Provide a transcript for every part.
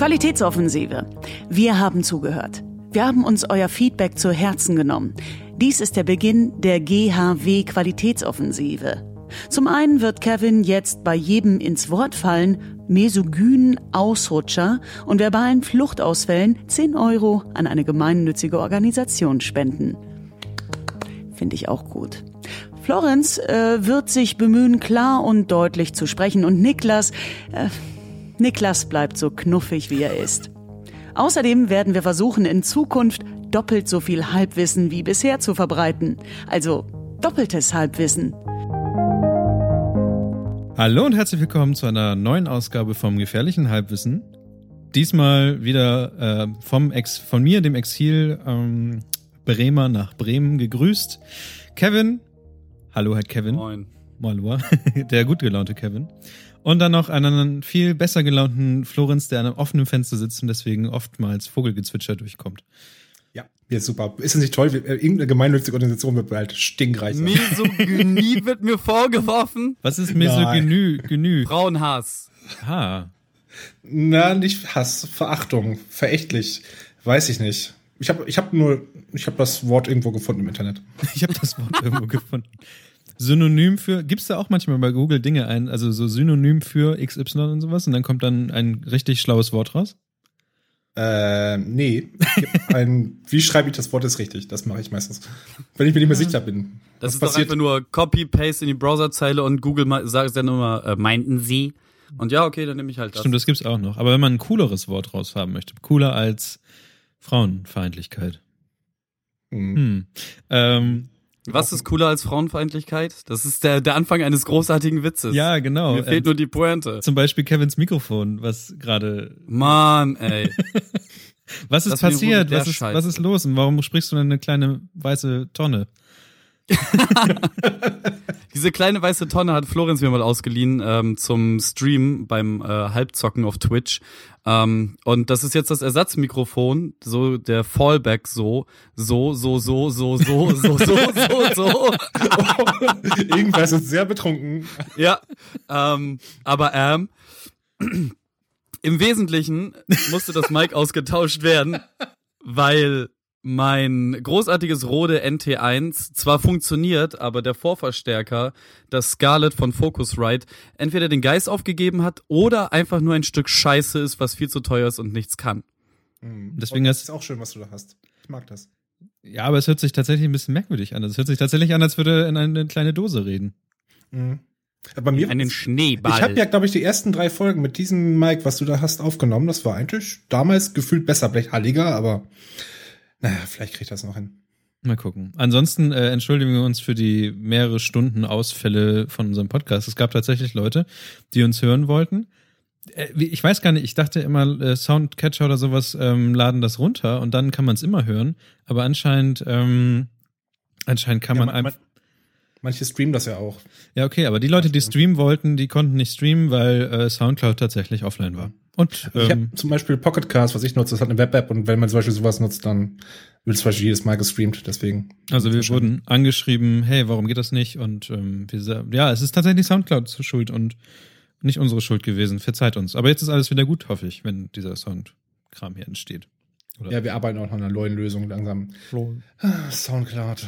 Qualitätsoffensive. Wir haben zugehört. Wir haben uns euer Feedback zu Herzen genommen. Dies ist der Beginn der GHW Qualitätsoffensive. Zum einen wird Kevin jetzt bei jedem ins Wort fallen mesogynen Ausrutscher und verbalen Fluchtausfällen 10 Euro an eine gemeinnützige Organisation spenden. Finde ich auch gut. Florenz äh, wird sich bemühen, klar und deutlich zu sprechen und Niklas, äh, Niklas bleibt so knuffig, wie er ist. Außerdem werden wir versuchen, in Zukunft doppelt so viel Halbwissen wie bisher zu verbreiten. Also doppeltes Halbwissen. Hallo und herzlich willkommen zu einer neuen Ausgabe vom gefährlichen Halbwissen. Diesmal wieder äh, vom Ex von mir, dem Exil ähm, Bremer nach Bremen gegrüßt. Kevin. Hallo, Herr Kevin. Moin. Malua, der gut gelaunte Kevin. Und dann noch einen viel besser gelaunten Florenz, der an einem offenen Fenster sitzt und deswegen oftmals Vogelgezwitscher durchkommt. Ja, ja, super. Ist das nicht toll? Äh, irgendeine gemeinnützige Organisation wird bald stinkreich sein. Misogynie wird mir vorgeworfen. Was ist Misogynie? Genü? Frauenhass. Ah. Na, nicht Hass, Verachtung, verächtlich. Weiß ich nicht. Ich habe ich hab nur, ich habe das Wort irgendwo gefunden im Internet. Ich habe das Wort irgendwo gefunden. Synonym für, gibt's da auch manchmal bei Google Dinge ein, also so Synonym für XY und sowas und dann kommt dann ein richtig schlaues Wort raus? Äh, nee. Ein, wie schreibe ich das Wort ist richtig? Das mache ich meistens. Wenn ich mir nicht mehr sicher bin. Das ist passiert? doch einfach nur Copy-Paste in die Browserzeile und Google sagt dann immer, äh, meinten sie? Und ja, okay, dann nehme ich halt das. Stimmt, das gibt's auch noch. Aber wenn man ein cooleres Wort raushaben möchte, cooler als Frauenfeindlichkeit. Hm. Hm. Ähm, was ist cooler als Frauenfeindlichkeit? Das ist der, der Anfang eines großartigen Witzes. Ja, genau. Mir fehlt ähm, nur die Pointe. Zum Beispiel Kevins Mikrofon, was gerade. Mann, ey. was ist das passiert? Was ist, was ist los? Und warum sprichst du denn eine kleine weiße Tonne? Diese kleine weiße Tonne hat Florenz mir mal ausgeliehen ähm, zum Stream beim äh, Halbzocken auf Twitch. Ähm, und das ist jetzt das Ersatzmikrofon, so der Fallback so, so, so, so, so, so, so, so, so, so. Irgendwas ist sehr betrunken. Ja, ähm, aber ähm, im Wesentlichen musste das Mic ausgetauscht werden, weil mein großartiges Rode NT1 zwar funktioniert, aber der Vorverstärker, das Scarlett von Focusrite, entweder den Geist aufgegeben hat oder einfach nur ein Stück Scheiße ist, was viel zu teuer ist und nichts kann. Mhm. Deswegen das ist auch schön, was du da hast. Ich mag das. Ja, aber es hört sich tatsächlich ein bisschen merkwürdig an. Es hört sich tatsächlich an, als würde er in eine kleine Dose reden. Mhm. Bei mir einen Schneeball. Ich habe ja, glaube ich, die ersten drei Folgen mit diesem Mic, was du da hast, aufgenommen. Das war eigentlich damals gefühlt besser, vielleicht halliger, aber naja, vielleicht kriegt das noch hin. Mal gucken. Ansonsten äh, entschuldigen wir uns für die mehrere Stunden Ausfälle von unserem Podcast. Es gab tatsächlich Leute, die uns hören wollten. Äh, ich weiß gar nicht, ich dachte immer, äh, Soundcatcher oder sowas ähm, laden das runter und dann kann man es immer hören. Aber anscheinend, ähm, anscheinend kann ja, man einfach. Manche streamen das ja auch. Ja, okay, aber die Leute, die streamen wollten, die konnten nicht streamen, weil äh, Soundcloud tatsächlich offline war. Und ähm, ich habe zum Beispiel Pocketcast, was ich nutze, das hat eine Web-App und wenn man zum Beispiel sowas nutzt, dann wird es zum Beispiel jedes Mal gestreamt. Deswegen. Also wir wurden angeschrieben, hey, warum geht das nicht? Und ähm, wir, ja, es ist tatsächlich Soundcloud zur Schuld und nicht unsere Schuld gewesen. Verzeiht uns. Aber jetzt ist alles wieder gut, hoffe ich, wenn dieser Soundkram hier entsteht. Oder? Ja, wir arbeiten auch an einer neuen Lösung langsam. Ah, Soundcloud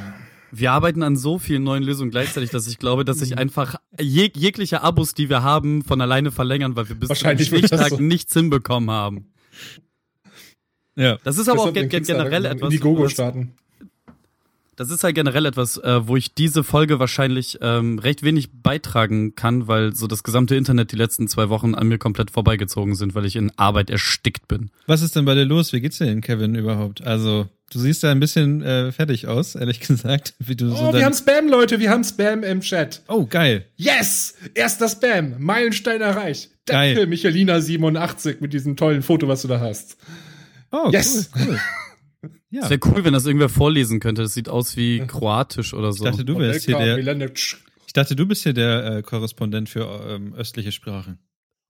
wir arbeiten an so vielen neuen Lösungen gleichzeitig, dass ich glaube, dass sich einfach jeg jegliche Abos, die wir haben, von alleine verlängern, weil wir bis zum Stichtag so. nichts hinbekommen haben. Ja. Das ist aber auch gen generell etwas. Die Gogo starten. Das ist halt generell etwas, äh, wo ich diese Folge wahrscheinlich ähm, recht wenig beitragen kann, weil so das gesamte Internet die letzten zwei Wochen an mir komplett vorbeigezogen sind, weil ich in Arbeit erstickt bin. Was ist denn bei dir los? Wie geht's dir denn, Kevin, überhaupt? Also, du siehst ja ein bisschen äh, fertig aus, ehrlich gesagt. Wie du oh, so wir haben Spam, Leute, wir haben Spam im Chat. Oh, geil. Yes! Erster Spam, Meilenstein erreicht. Danke, geil. Michelina87 mit diesem tollen Foto, was du da hast. Oh, yes. cool. cool. Ja. Es wäre cool, wenn das irgendwer vorlesen könnte. Das sieht aus wie Kroatisch oder so. Ich dachte, du wärst hier der. Ich dachte, du bist hier der äh, Korrespondent für ähm, östliche Sprachen.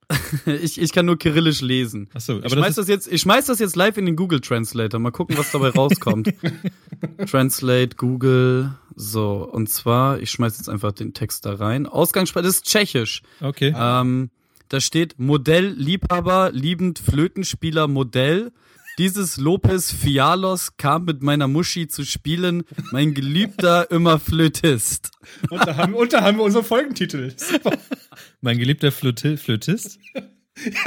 ich, ich kann nur Kyrillisch lesen. Ach so, aber ich schmeiß das, das, jetzt, ich schmeiß das jetzt live in den Google Translator. Mal gucken, was dabei rauskommt. Translate Google. So, und zwar, ich schmeiß jetzt einfach den Text da rein. Ausgangssprache, das ist Tschechisch. Okay. Ähm, da steht Modell, Liebhaber, liebend Flötenspieler, Modell. Dieses Lopez Fialos kam mit meiner Muschi zu spielen, mein geliebter immer Flötist. Und da haben, und da haben wir unseren Folgentitel. Super. Mein geliebter Flöti Flötist?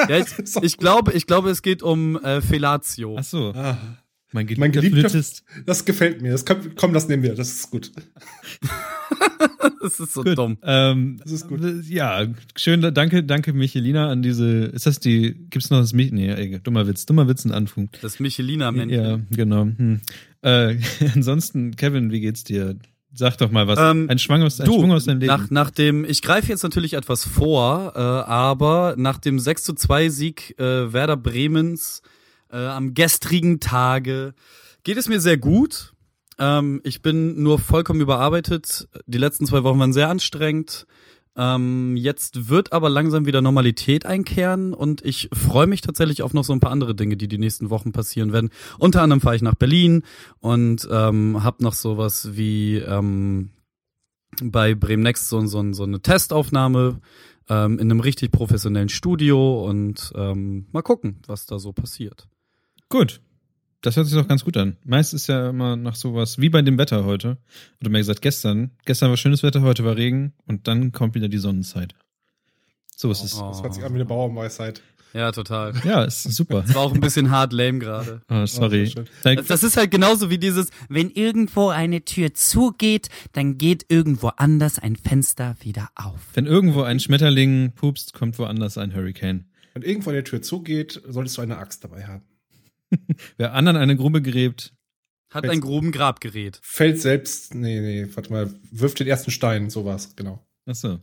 Ja, ich, ich glaube, ich glaube, es geht um äh, Fellatio. Ach so. Ah, Mein geliebter, mein geliebter Flötist. Das gefällt mir. Das kommt, komm, das nehmen wir. Das ist gut. Das ist so Gut. dumm. Ähm, Das ist gut. Ja, schön, danke, danke Michelina an diese, ist das die, gibt's noch das Mich, nee, ey, dummer Witz, dummer Witz in Anfang. Das Michelina-Männchen. Ja, genau. Hm. Äh, ansonsten, Kevin, wie geht's dir? Sag doch mal was. Ähm, ein Schwung aus, ein Du, Schwung aus deinem Leben. nach, nach dem, ich greife jetzt natürlich etwas vor, äh, aber nach dem 6 zu 2 Sieg äh, Werder Bremens äh, am gestrigen Tage geht es mir sehr gut. Ähm, ich bin nur vollkommen überarbeitet. Die letzten zwei Wochen waren sehr anstrengend. Ähm, jetzt wird aber langsam wieder Normalität einkehren und ich freue mich tatsächlich auf noch so ein paar andere Dinge, die die nächsten Wochen passieren werden. Unter anderem fahre ich nach Berlin und ähm, habe noch sowas wie ähm, bei Bremen Next so, so, so eine Testaufnahme ähm, in einem richtig professionellen Studio und ähm, mal gucken, was da so passiert. Gut. Das hört sich doch ganz gut an. Meist ist ja immer nach sowas, wie bei dem Wetter heute. Oder mehr gesagt gestern. Gestern war schönes Wetter, heute war Regen und dann kommt wieder die Sonnenzeit. So ist es. Oh. Das hört sich an wie eine Bauernweisheit. Ja, total. Ja, ist super. War auch ein bisschen hart lame gerade. Oh, sorry. Oh, schön. Da- Das ist halt genauso wie dieses, wenn irgendwo eine Tür zugeht, dann geht irgendwo anders ein Fenster wieder auf. Wenn irgendwo ein Schmetterling pupst, kommt woanders ein Hurricane. Wenn irgendwo eine Tür zugeht, solltest du eine Axt dabei haben. Wer anderen eine Grube gräbt, Hat ein groben Grabgerät. Fällt selbst, nee, nee, warte mal, wirft den ersten Stein, sowas, genau. ach so.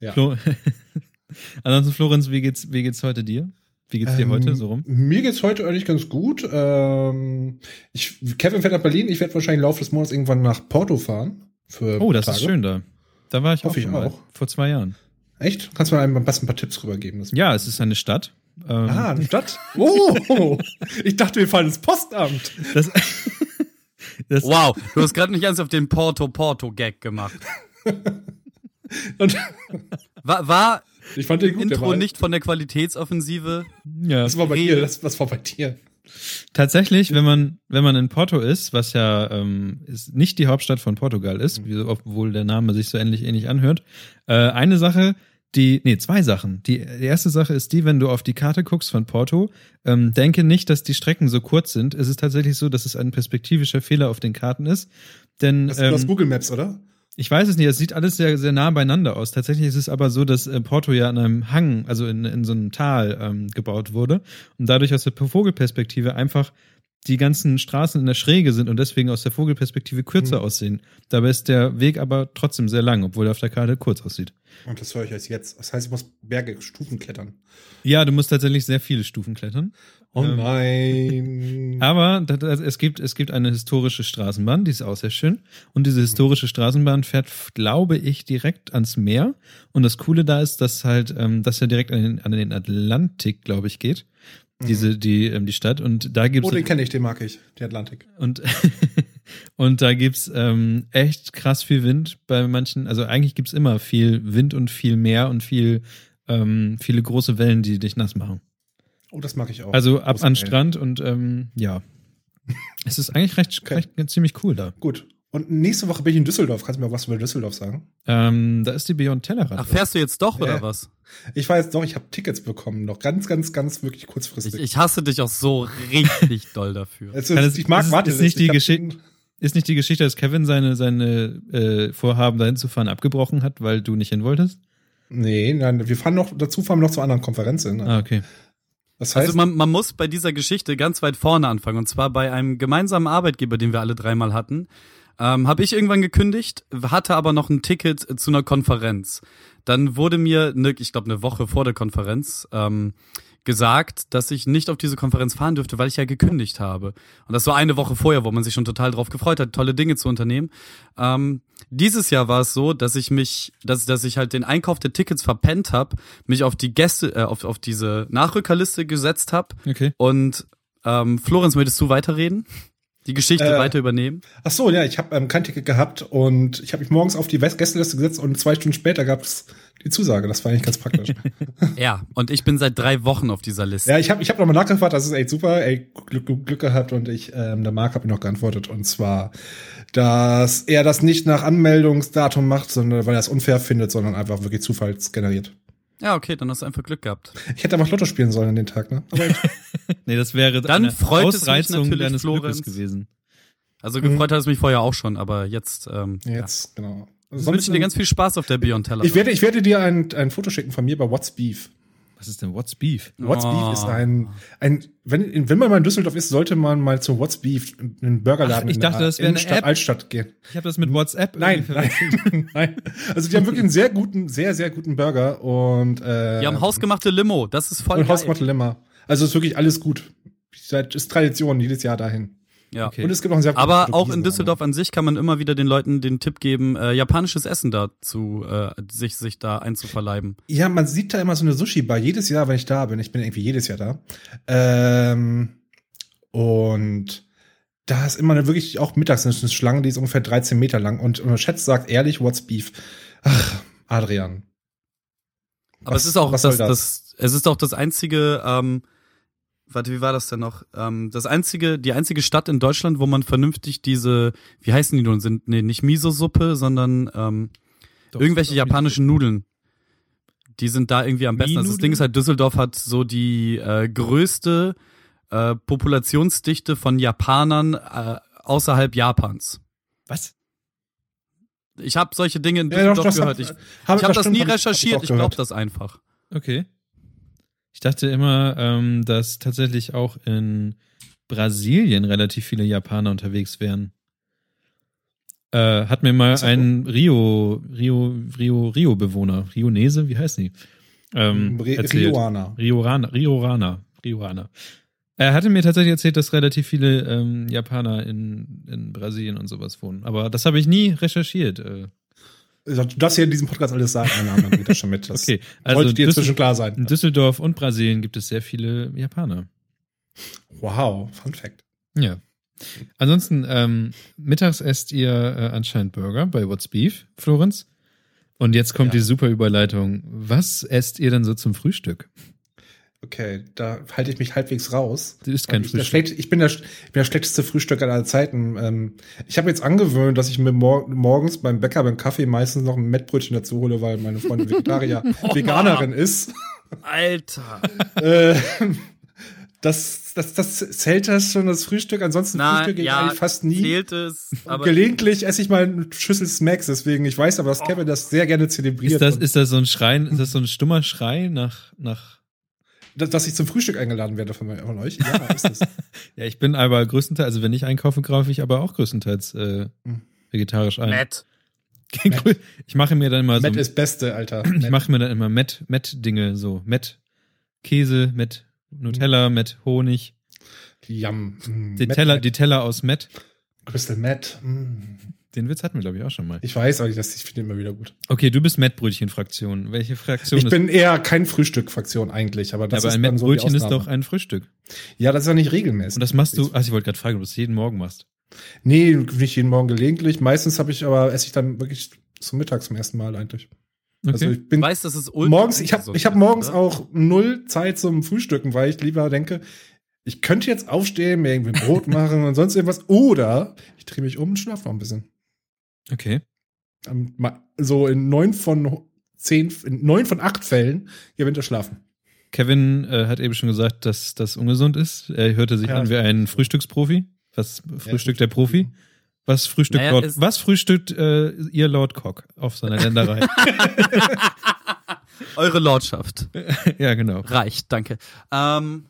Ja. Flo Ansonsten, Florenz, wie geht's, wie geht's heute dir? Wie geht's dir Ähm, heute so rum? Mir geht's heute eigentlich ganz gut. Ähm, ich, Kevin fährt nach Berlin. Ich werde wahrscheinlich im Laufe des Monats irgendwann nach Porto fahren. Für Oh, das Tage. ist schön da. Da war ich auch Hoffe ich schon mal. auch. Vor zwei Jahren. Echt? Kannst du mir am besten ein paar Tipps rübergeben? Ja, es ist eine Stadt. Ähm, Ah, eine Stadt? Oh, ich dachte, wir fahren ins Postamt. das, das, Wow, du hast gerade nicht ganz auf den Porto-Porto-Gag gemacht. Und War, war ich fand den gut. Intro nicht von der Qualitätsoffensive? ja. Das war bei dir, das, das war bei dir. Tatsächlich, wenn man, wenn man in Porto ist, was ja ähm, ist nicht die Hauptstadt von Portugal ist, wie, obwohl der Name sich so ähnlich ähnlich anhört, äh, eine Sache, die, nee, zwei Sachen. Die, die erste Sache ist die, wenn du auf die Karte guckst von Porto, ähm, denke nicht, dass die Strecken so kurz sind. Es ist tatsächlich so, dass es ein perspektivischer Fehler auf den Karten ist. Denn Das, ähm, das Google Maps, oder? ich weiß es nicht, es sieht alles sehr, sehr nah beieinander aus. Tatsächlich ist es aber so, dass äh, Porto ja an einem Hang, also in, in so einem Tal ähm, gebaut wurde und dadurch aus der Vogelperspektive einfach die ganzen Straßen in der Schräge sind und deswegen aus der Vogelperspektive kürzer Mhm. aussehen. Dabei ist der Weg aber trotzdem sehr lang, obwohl er auf der Karte kurz aussieht. Und das höre ich erst jetzt. Das heißt, ich muss Berge, Stufen klettern. Ja, du musst tatsächlich sehr viele Stufen klettern. Oh Ähm, nein. Aber das, das, es, gibt, es gibt eine historische Straßenbahn, die ist auch sehr schön. Und diese historische Straßenbahn fährt, glaube ich, direkt ans Meer. Und das Coole da ist, dass halt, ähm, dass er direkt an den, an den Atlantik, glaube ich, geht. Diese, die, ähm, die Stadt. Und da gibt's Oh, den kenne ich, den mag ich. Den Atlantik. und, und da gibt's ähm, echt krass viel Wind bei manchen. Also eigentlich gibt's immer viel Wind und viel Meer und viel, ähm, viele große Wellen, die dich nass machen. Oh, das mag ich auch. Also ab Große an Wellen. Strand und ähm, ja. Es ist eigentlich recht, Okay. recht ziemlich cool da. Gut. Und nächste Woche bin ich in Düsseldorf. Kannst du mir was über Düsseldorf sagen? Ähm, da ist die Beyond Tellerrad. Ach, fährst du jetzt doch oder Ja. was? Ich weiß doch, ich habe Tickets bekommen. Noch ganz, ganz, ganz wirklich Ich, kurzfristig. ich hasse dich auch so richtig doll dafür. Kann ist, ich mag ist- warte. ist nicht die ich hab- Geschichte- Ist nicht die Geschichte, dass Kevin seine, seine äh, Vorhaben dahin zu fahren abgebrochen hat, weil du nicht hin wolltest? Nee, nein, wir fahren noch, dazu fahren wir noch zu anderen Konferenzen. Ah, okay. Das heißt, Also man, man muss bei dieser Geschichte ganz weit vorne anfangen. Und zwar bei einem gemeinsamen Arbeitgeber, den wir alle dreimal hatten. Ähm, habe ich irgendwann gekündigt, hatte aber noch ein Ticket zu einer Konferenz. Dann wurde mir, ne, ich glaube, eine Woche vor der Konferenz ähm, gesagt, dass ich nicht auf diese Konferenz fahren dürfte, weil ich ja gekündigt habe. Und das war eine Woche vorher, wo man sich schon total drauf gefreut hat, tolle Dinge zu unternehmen. Ähm, dieses Jahr war es so, dass ich mich, dass, dass ich halt den Einkauf der Tickets verpennt habe, mich auf die Gäste, äh, auf, auf diese Nachrückerliste gesetzt habe Okay. und ähm, Florenz, möchtest du weiterreden? Die Geschichte Äh, weiter übernehmen? ach so, ja, ich habe ähm, kein Ticket gehabt und ich habe mich morgens auf die Gästeliste gesetzt und zwei Stunden später gab's die Zusage. Das war eigentlich ganz praktisch. Ja, und ich bin seit drei Wochen auf dieser Liste. ja, ich habe ich hab nochmal nachgefragt, das ist echt super. Ey, Glück, Glück, Glück gehabt und ich, ähm, der Marc hat mir noch geantwortet. Und zwar, dass er das nicht nach Anmeldungsdatum macht, sondern weil er es unfair findet, sondern einfach wirklich zufallsgeneriert. Ja, okay, dann hast du einfach Glück gehabt. Ich hätte einfach Lotto spielen sollen an den Tag, ne? Aber Nee, das wäre Dann eine freut es mich Ausreizung natürlich, deines Florenz. Glückes gewesen. Also gefreut hat es mich vorher auch schon, aber jetzt, ähm, ja. jetzt, genau. Ich wünsche dir ganz viel Spaß auf der Beyond Teller. ich werde, ich werde dir ein, ein Foto schicken von mir bei What's Beef. Was ist denn What's Beef? What's Oh. Beef ist ein, ein wenn, wenn man mal in Düsseldorf ist, sollte man mal zu What's Beef, einen Burgerladen Ach, ich in dachte, der das wäre eine Innenstadt, App. Altstadt gehen. Ich habe das mit WhatsApp Nein, nein, nein. Also die haben wirklich einen sehr guten, sehr, sehr guten Burger und äh, Die haben hausgemachte Limo, das ist voll und geil. Hausgemachte Lemmer. Also ist wirklich alles gut. Seit ist Tradition jedes Jahr dahin. Ja. Okay. Und es gibt auch ein sehr Aber auch in Düsseldorf an sich kann man immer wieder den Leuten den Tipp geben, äh, japanisches Essen dazu, äh, sich, sich da einzuverleiben. Ja, man sieht da immer so eine Sushi-Bar jedes Jahr, wenn ich da bin. Ich bin irgendwie jedes Jahr da. Ähm, und da ist immer eine wirklich auch mittags eine Schlange, die ist ungefähr 13 Meter lang. Und äh, Schätz sagt ehrlich, what's beef? Ach, Adrian. Aber Was- es ist auch was das, soll das? es ist auch das einzige, ähm, warte, wie war das denn noch? Ähm, das einzige, die einzige Stadt in Deutschland, wo man vernünftig diese, wie heißen die nun, sind, nee, nicht Miso-Suppe, sondern ähm, Doch, irgendwelche japanischen Nudeln. Die sind da irgendwie am besten. Also das? Ding ist halt, Düsseldorf hat so die äh, größte äh, Populationsdichte von Japanern äh, außerhalb Japans. Was? Ich habe solche Dinge in Ja, doch, Düsseldorf das gehört. hab- Ich, hab- ich habe das stimmt, nie hab hab recherchiert. auch Ich glaube das einfach. Okay. Ich dachte immer, ähm, dass tatsächlich auch in Brasilien relativ viele Japaner unterwegs wären. Äh, hat mir mal ein Rio, Rio, Rio, Rio-Bewohner, Rionese, wie heißt die? Ähm, erzählt. Rioana. Riorana, Riorana, Riorana. Er hatte mir tatsächlich erzählt, dass relativ viele ähm, Japaner in, in Brasilien und sowas wohnen. Aber das habe ich nie recherchiert. Äh, Du darfst hier in diesem Podcast alles sagen, meine Damen, dann geht das schon mit. Das okay, also sollte dir Düssel- inzwischen klar in sein. Düsseldorf und Brasilien gibt es sehr viele Japaner. Wow, Fun Fact. Ja. Ansonsten, ähm, mittags esst ihr äh, anscheinend Burger bei What's Beef, Florenz. Und jetzt kommt Ja. die super Überleitung. Was esst ihr denn so zum Frühstück? Okay, da halte ich mich halbwegs raus. Du isst kein ich, Frühstück. schlecht, ich bin der, ich bin der schlechteste Frühstücker aller Zeiten. Ähm, ich habe jetzt angewöhnt, dass ich mir mor morgens beim Bäcker beim Kaffee meistens noch ein Mettbrötchen dazu hole, weil meine Freundin Vegetarier, Veganerin ist. Alter. Äh, das, das, das zählt das schon das Frühstück. Ansonsten Nein, frühstücke ich ja, eigentlich fast nie. Zählt es, aber Gelegentlich esse ich mal eine Schüssel Snacks, deswegen ich weiß aber, dass Kevin das sehr gerne zelebriert. Ist das, ist das so ein Schreien, ist das so ein stummer Schrei nach, nach, dass, ich zum Frühstück eingeladen werde von, von euch. Ja, ist es. ja, ich bin aber größtenteils, also wenn ich einkaufe, kaufe ich aber auch größtenteils, äh, Hm. vegetarisch ein. Matt. Ich mache mir dann immer so, Matt ist Beste, Alter. ich Matt. mache mir dann immer Met, Met-Dinge, so, Met, Käse, Met, Nutella, Met, Honig, Yum. Mm, die Matt, Teller, Matt. die Teller aus Met. Crystal Matt. Mm. Den Witz hatten wir, glaube ich, auch schon mal. Ich weiß, aber ich, das- ich finde ihn immer wieder gut. Okay, du bist Mettbrötchen-Fraktion. Welche Fraktion Ich ist bin eher kein Frühstück-Fraktion eigentlich, aber ja, das aber ist ein dann so Mettbrötchen ist doch ein Frühstück. Ja, das ist ja nicht regelmäßig. Und das machst du, also ich wollte gerade fragen, ob du das jeden Morgen machst. Nee, nicht jeden Morgen gelegentlich. Meistens habe ich aber esse ich dann wirklich zum Mittag zum ersten Mal eigentlich. Okay. Also ich Du bin weißt, dass es morgens, ich habe ich habe ist, morgens oder? auch null Zeit zum Frühstücken, weil ich lieber denke, ich könnte jetzt aufstehen, mir irgendwie Brot machen und sonst irgendwas oder ich drehe mich um und schlafe noch ein bisschen. Okay. Ähm, So in neun von zehn, in neun von acht Fällen gewinnt er Schlafen. Kevin äh, hat eben schon gesagt, dass das ungesund ist. Er hörte sich Ja. an wie ein Frühstücksprofi. Was frühstückt der Profi? Was frühstückt Naja, Lord, was frühstückt äh, ihr Lord Cock auf seiner Länderei? Eure Lordschaft. ja, genau. Reicht, danke. Ähm,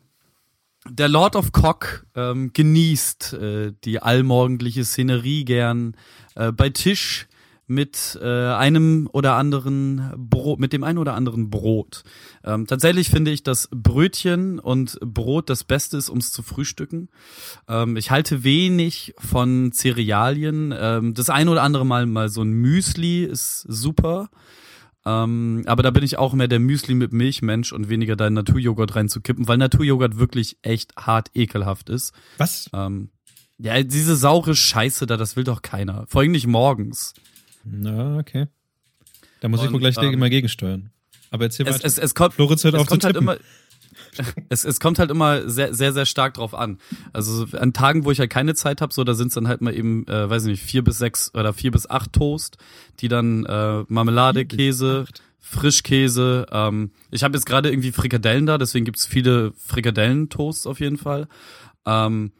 der Lord of Cock ähm, genießt äh, die allmorgendliche Szenerie gern äh, bei Tisch mit äh, einem oder anderen Brot, mit dem einen oder anderen Brot. Ähm, tatsächlich finde ich, dass Brötchen und Brot das Beste ist, ums zu frühstücken. Ähm, ich halte wenig von Cerealien. Ähm, das ein oder andere Mal mal so ein Müsli ist super. Ähm, aber da bin ich auch mehr der Müsli mit Milchmensch und weniger deinen Naturjoghurt reinzukippen, weil Naturjoghurt wirklich echt hart ekelhaft ist. Was? Ähm, ja, diese saure Scheiße da, das will doch keiner. Vor allem nicht morgens. Na, okay. Da muss ich Und, wohl gleich ähm, mal gegensteuern. Aber erzähl Es, weiter. es, es kommt, Floritz hört es auf zu halt immer, es, es kommt halt immer sehr, sehr, sehr stark drauf an. Also so an Tagen, wo ich halt keine Zeit habe, so da sind es dann halt mal eben, äh, weiß ich nicht, vier bis sechs oder vier bis acht Toast, die dann äh, Marmelade, Käse. Frischkäse. Ähm, ich habe jetzt gerade irgendwie Frikadellen da, deswegen gibt's viele Frikadellentoasts auf jeden Fall. Ähm,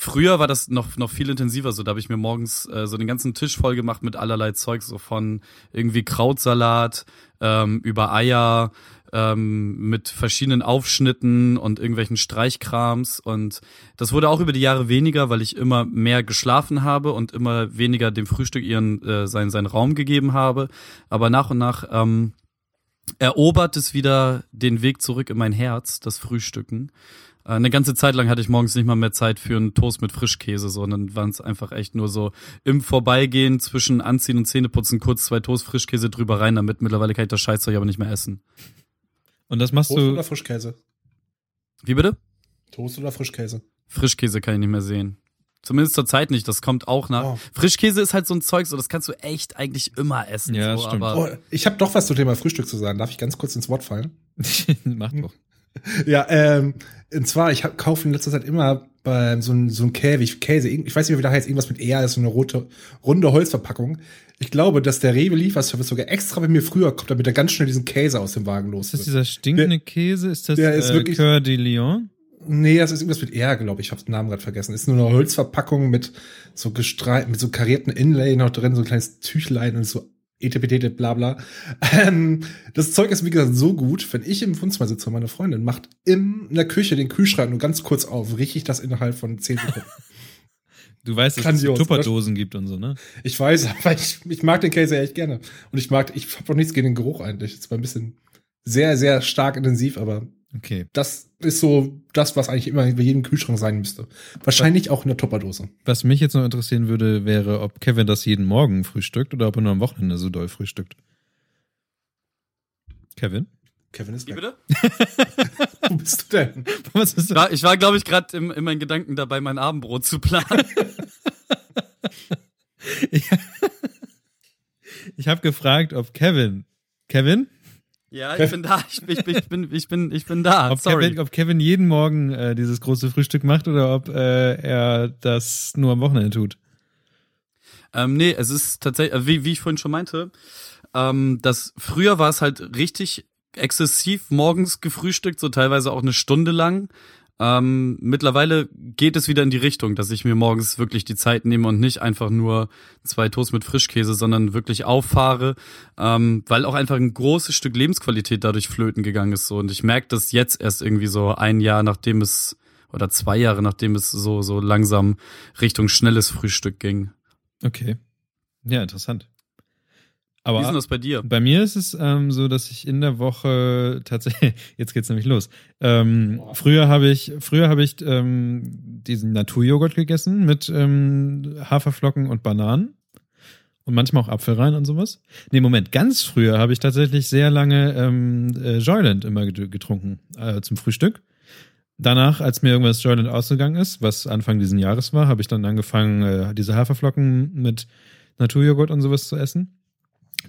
Früher war das noch, noch viel intensiver, so da habe ich mir morgens äh, so den ganzen Tisch voll gemacht mit allerlei Zeug, so von irgendwie Krautsalat ähm, über Eier, ähm, mit verschiedenen Aufschnitten und irgendwelchen Streichkrams. Und das wurde auch über die Jahre weniger, weil ich immer mehr geschlafen habe und immer weniger dem Frühstück ihren äh, seinen, seinen Raum gegeben habe. Aber nach und nach ähm, erobert es wieder den Weg zurück in mein Herz, das Frühstücken. Äh, Eine ganze Zeit lang hatte ich morgens nicht mal mehr Zeit für einen Toast mit Frischkäse, sondern waren es einfach echt nur so im Vorbeigehen zwischen Anziehen und Zähneputzen kurz zwei Toast Frischkäse drüber rein damit. Mittlerweile kann ich das Scheißzeug aber nicht mehr essen. Und das machst Toast du. oder Frischkäse? Wie bitte? Toast oder Frischkäse? Frischkäse kann ich nicht mehr sehen. Zumindest zur Zeit nicht, das kommt auch nach. Oh. Frischkäse ist halt so ein Zeug, so das kannst du echt eigentlich immer essen. Ja, so, stimmt. Aber Oh, ich habe doch was zum Thema Frühstück zu sagen. Darf ich ganz kurz ins Wort fallen? Mach doch. Ja, ähm, und zwar, ich hab, kaufe in letzter Zeit immer bei so ein so ein Käfig, Käse, ich weiß nicht mehr, wie der heißt, irgendwas mit R, ist so eine rote, runde Holzverpackung. Ich glaube, dass der Rewe Lieferservice sogar extra bei mir früher kommt, damit er ganz schnell diesen Käse aus dem Wagen los Ist das dieser stinkende Käse? Ist das der ist äh, wirklich- Coeur de Lion? Nee, das ist irgendwas mit R, glaube ich. Ich habe den Namen gerade vergessen. Ist nur eine Holzverpackung mit so gestreit, mit so karierten Inlay noch drin, so ein kleines Tüchlein und so etepetete, bla bla. Ähm, das Zeug ist, wie gesagt, so gut, wenn ich im Wohnzimmer sitze und meine Freundin macht in der Küche den Kühlschrank nur ganz kurz auf, riech ich das innerhalb von zehn Sekunden. Du weißt, dass es Grandios, so Tupperdosen gibt und so, ne? ich weiß, aber ich, ich mag den Käse echt gerne. Und ich mag, ich habe auch nichts gegen den Geruch eigentlich. Es war ein bisschen sehr, sehr stark intensiv, aber Okay. das ist so das, was eigentlich immer bei jedem Kühlschrank sein müsste. Wahrscheinlich auch in der Tupperdose. Was mich jetzt noch interessieren würde, wäre, ob Kevin das jeden Morgen frühstückt oder ob er nur am Wochenende so doll frühstückt. Kevin? Kevin ist Wie weg. bitte? Wo bist du denn? Was ist Ich war, ich war glaube ich, gerade in, in meinen Gedanken dabei, mein Abendbrot zu planen. Ich habe gefragt, ob Kevin. Kevin? Ja, ich bin da. Ich, ich, ich, bin, ich, bin, ich bin da. Ob, Sorry. Kevin, ob Kevin jeden Morgen äh, dieses große Frühstück macht oder ob äh, er das nur am Wochenende tut. Ähm, nee, es ist tatsächlich, äh, wie, wie ich vorhin schon meinte, ähm, das früher war es halt richtig exzessiv morgens gefrühstückt, so teilweise auch eine Stunde lang. Ähm, mittlerweile geht es wieder in die Richtung, dass ich mir morgens wirklich die Zeit nehme und nicht einfach nur zwei Toast mit Frischkäse, sondern wirklich auffahre, ähm, weil auch einfach ein großes Stück Lebensqualität dadurch flöten gegangen ist. So und ich merke das jetzt erst irgendwie so ein Jahr, nachdem es oder zwei Jahre, nachdem es so so langsam Richtung schnelles Frühstück ging. Okay. Ja, interessant. Wie ist denn Aber das bei dir? bei mir ist es ähm, so, dass ich in der Woche tatsächlich, jetzt geht's nämlich los. Ähm, früher habe ich, früher habe ich ähm, diesen Naturjoghurt gegessen mit ähm, Haferflocken und Bananen und manchmal auch Apfel rein und sowas. Nee, Moment, ganz früher habe ich tatsächlich sehr lange ähm, äh, Joyland immer get- getrunken äh, zum Frühstück. Danach, als mir irgendwas Joyland ausgegangen ist, was Anfang diesen Jahres war, habe ich dann angefangen, äh, diese Haferflocken mit Naturjoghurt und sowas zu essen.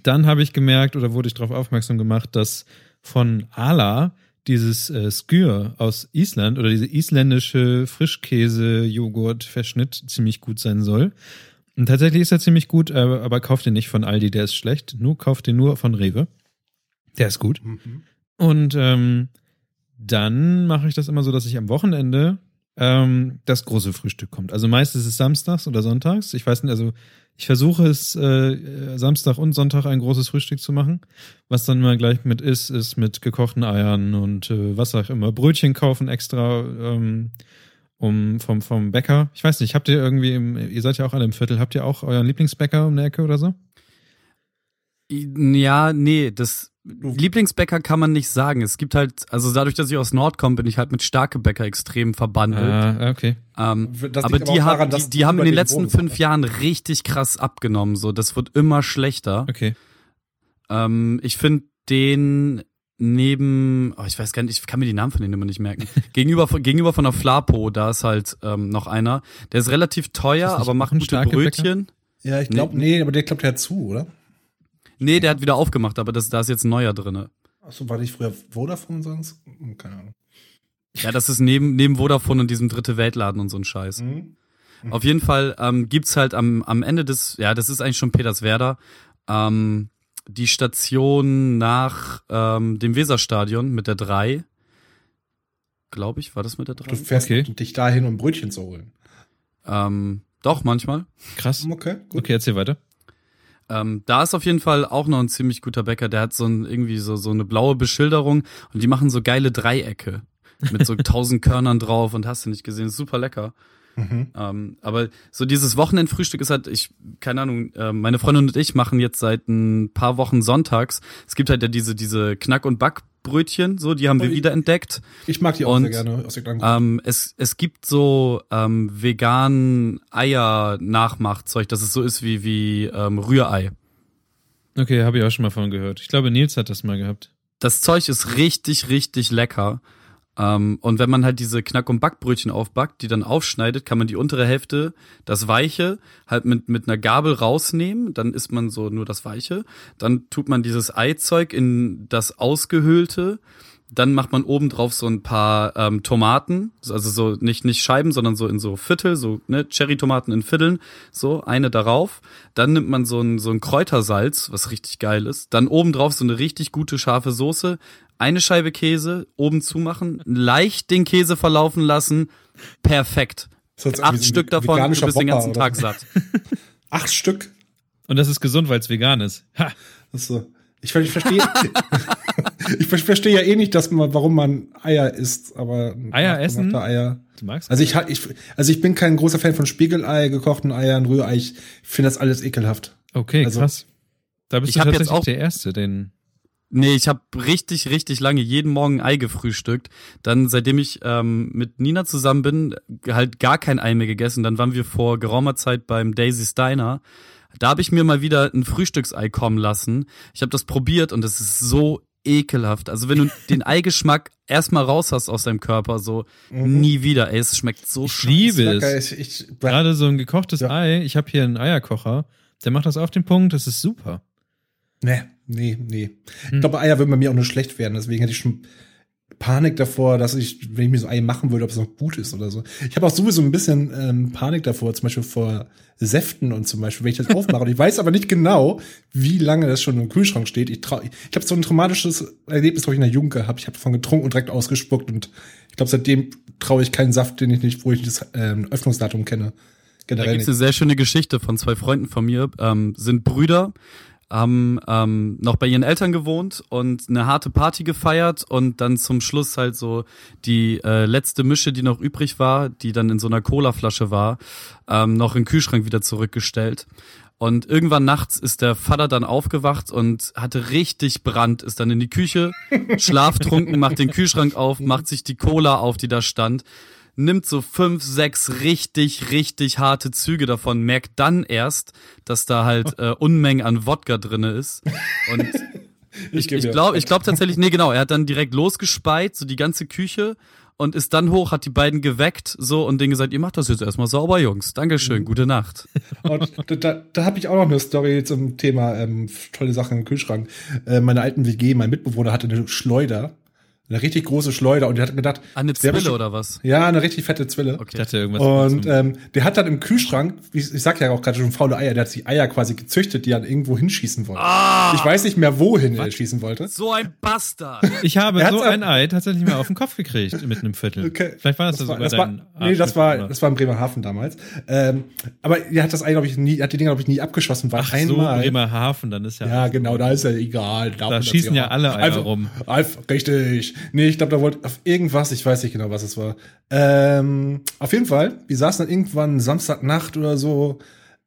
Dann habe ich gemerkt oder wurde ich darauf aufmerksam gemacht, dass von Ala dieses äh, Skyr aus Island oder diese isländische Frischkäse-Joghurt-Verschnitt ziemlich gut sein soll. Und tatsächlich ist er ziemlich gut, aber, aber kauft den nicht von Aldi, der ist schlecht. Nur kauft den nur von Rewe. Der ist gut. Mhm. Und ähm, dann mache ich das immer so, dass ich am Wochenende ähm, das große Frühstück kommt. Also meistens ist es samstags oder sonntags. Ich weiß nicht, also ich versuche es äh, Samstag und Sonntag ein großes Frühstück zu machen. Was dann immer gleich mit ist, ist mit gekochten Eiern und äh, was auch immer. Brötchen kaufen extra ähm, um vom, vom Bäcker. Ich weiß nicht, habt ihr irgendwie, im, ihr seid ja auch alle im Viertel, habt ihr auch euren Lieblingsbäcker um der Ecke oder so? Ja, nee, das Lieblingsbäcker kann man nicht sagen. Es gibt halt, also dadurch, dass ich aus Nord komme, bin ich halt mit starke Bäcker extrem verbandelt. Ah, okay. ähm, aber die auch haben, daran, die, die haben in den den letzten wohnst, fünf? Jahren richtig krass abgenommen. So, das wird immer schlechter. Okay. Ähm, ich finde den neben, oh, ich weiß gar nicht, ich kann mir die Namen von denen immer nicht merken. gegenüber von, gegenüber von der Flapo, da ist halt ähm, noch einer. Der ist relativ teuer, aber macht ein gute starke Bäcker? Brötchen. Ja, ich glaube, nee, aber der klappt ja zu, oder? Nee, der hat wieder aufgemacht, aber das, da ist jetzt ein neuer drinne. Achso, war nicht früher Vodafone sonst? Hm, Keine Ahnung. Ja, das ist neben, neben Vodafone und diesem dritte Weltladen und so ein Scheiß. Hm? Auf jeden Fall ähm, gibt's halt am, am Ende des, ja, das ist eigentlich schon Peterswerda, ähm, die Station nach ähm, dem Weserstadion mit der 3. Glaube ich, war das mit der 3? Du fährst Okay. dich dahin, um Brötchen zu holen. Ähm, doch, manchmal. Krass. Okay, gut. Okay, erzähl weiter. Ähm, da ist auf jeden Fall auch noch ein ziemlich guter Bäcker. Der hat so ein, irgendwie so, so eine blaue Beschilderung und die machen so geile Dreiecke mit so tausend Körnern drauf und hast du nicht gesehen. Ist super lecker. Mhm. Ähm, aber so dieses Wochenendfrühstück ist halt, ich, keine Ahnung, äh, meine Freundin und ich machen jetzt seit ein paar Wochen sonntags. Es gibt halt ja diese, diese Knack- und Backbrötchen, so, die haben wir Ui. wiederentdeckt. Ich mag die auch Und, sehr gerne aus. Ähm, es, es gibt so ähm, vegan Eier-Nachmachzeug, dass es so ist wie, wie ähm, Rührei. Okay, habe ich auch schon mal von gehört. Ich glaube, Nils hat das mal gehabt. Das Zeug ist richtig, richtig lecker. Ähm, und wenn man halt diese Knack- und Backbrötchen aufbackt, die dann aufschneidet, kann man die untere Hälfte, das Weiche, halt mit, mit einer Gabel rausnehmen. Dann isst man so nur das Weiche. Dann tut man dieses Eizeug in das Ausgehöhlte. Dann macht man oben drauf so ein paar ähm, Tomaten, also so nicht nicht Scheiben, sondern so in so Viertel, so ne Cherry-Tomaten in Vierteln, so eine darauf. Dann nimmt man so ein so ein Kräutersalz, was richtig geil ist. Dann oben drauf so eine richtig gute scharfe Soße, eine Scheibe Käse, oben zumachen, leicht den Käse verlaufen lassen, perfekt. Acht so Stück davon, du bist den Whopper ganzen Tag satt. Acht Stück. Und das ist gesund, weil es vegan ist. Ha! Das ist so. Ich, ich verstehe, ich ver- verstehe ja eh nicht, dass man, warum man Eier isst, aber Eier essen? Eier. Du magst Also ich, ich, also ich bin kein großer Fan von Spiegelei, gekochten Eiern, Rührei. Ich finde das alles ekelhaft. Okay, also- krass. Da bist Ich du tatsächlich auch- der Erste, den. Nee, ich habe richtig, richtig lange jeden Morgen Ei gefrühstückt. Dann, seitdem ich ähm, mit Nina zusammen bin, halt gar kein Ei mehr gegessen. Dann waren wir vor geraumer Zeit beim Daisy's Diner. Da habe ich mir mal wieder ein Frühstücksei kommen lassen. Ich habe das probiert und es ist so ekelhaft. Also wenn du den Eigeschmack erstmal raus hast aus deinem Körper, so nie wieder. Ey, es schmeckt so Ich liebe es. Ich, ich, Gerade so ein gekochtes Ja. Ei. Ich habe hier einen Eierkocher. Der macht das auf den Punkt. Das ist super. nee, nee, nee. Hm. Ich glaube, Eier würden bei mir auch nur schlecht werden. Deswegen hätte ich schon Panik davor, dass ich, wenn ich mir so Ei machen würde, ob es noch gut ist oder so. Ich habe auch sowieso ein bisschen ähm, Panik davor, zum Beispiel vor Säften und zum Beispiel, wenn ich das aufmache. Und ich weiß aber nicht genau, wie lange das schon im Kühlschrank steht. Ich, trau, ich habe so ein traumatisches Erlebnis, wo ich in der Jugend gehabt. Ich habe davon getrunken und direkt ausgespuckt. Und ich glaube, seitdem traue ich keinen Saft, den ich nicht, wo ich das ähm, Öffnungsdatum kenne. Da Generell gibt's nicht. eine sehr schöne Geschichte von zwei Freunden von mir, ähm, sind Brüder, haben ähm, noch bei ihren Eltern gewohnt und eine harte Party gefeiert und dann zum Schluss halt so die äh, letzte Mische, die noch übrig war, die dann in so einer Colaflasche war, ähm, noch in den Kühlschrank wieder zurückgestellt. Und irgendwann nachts ist der Vater dann aufgewacht und hatte richtig Brand, ist dann in die Küche, schlaftrunken, macht den Kühlschrank auf, macht sich die Cola auf, die da stand, nimmt so fünf, sechs richtig, richtig harte Züge davon, merkt dann erst, dass da halt äh, Unmengen an Wodka drinne ist. Und ich, ich glaube ich glaub tatsächlich, nee, genau, er hat dann direkt losgespeit, so die ganze Küche und ist dann hoch, hat die beiden geweckt, so und denen gesagt, ihr macht das jetzt erstmal sauber, Jungs. Dankeschön, gute Nacht. Und da, da, da habe ich auch noch eine Story zum Thema ähm, tolle Sachen im Kühlschrank. Äh, meine alten WG, mein Mitbewohner hatte eine Schleuder, eine richtig große Schleuder und der hat gedacht, Eine Zwille oder was? Ja, eine richtig fette Zwille. Ich Okay. dachte irgendwas. Und ähm, der hat dann im Kühlschrank, ich, ich sag ja auch gerade schon faule Eier, der hat die Eier quasi gezüchtet, die er irgendwo hinschießen wollte. Ah! Ich weiß nicht mehr, wohin er schießen wollte. So ein Bastard. ich habe so ein Ei tatsächlich mal auf den Kopf gekriegt mit einem Viertel. Okay. Vielleicht war das, das das war, sogar das war, dein nee, das war, Arschloch, das war in Bremerhaven damals. Ähm, aber er hat das Ei, glaube ich, nie, hat die Dinger, glaube ich, nie abgeschossen, weil Ach so, einmal. Bremerhaven, dann ist ja. Ja, genau, da ist ja egal. Da schießen ja alle Eier einfach, rum. Einfach, richtig. Nee, ich glaube, da wollte auf irgendwas, ich weiß nicht genau, was es war. Ähm, auf jeden Fall, wir saßen dann irgendwann Samstagnacht oder so.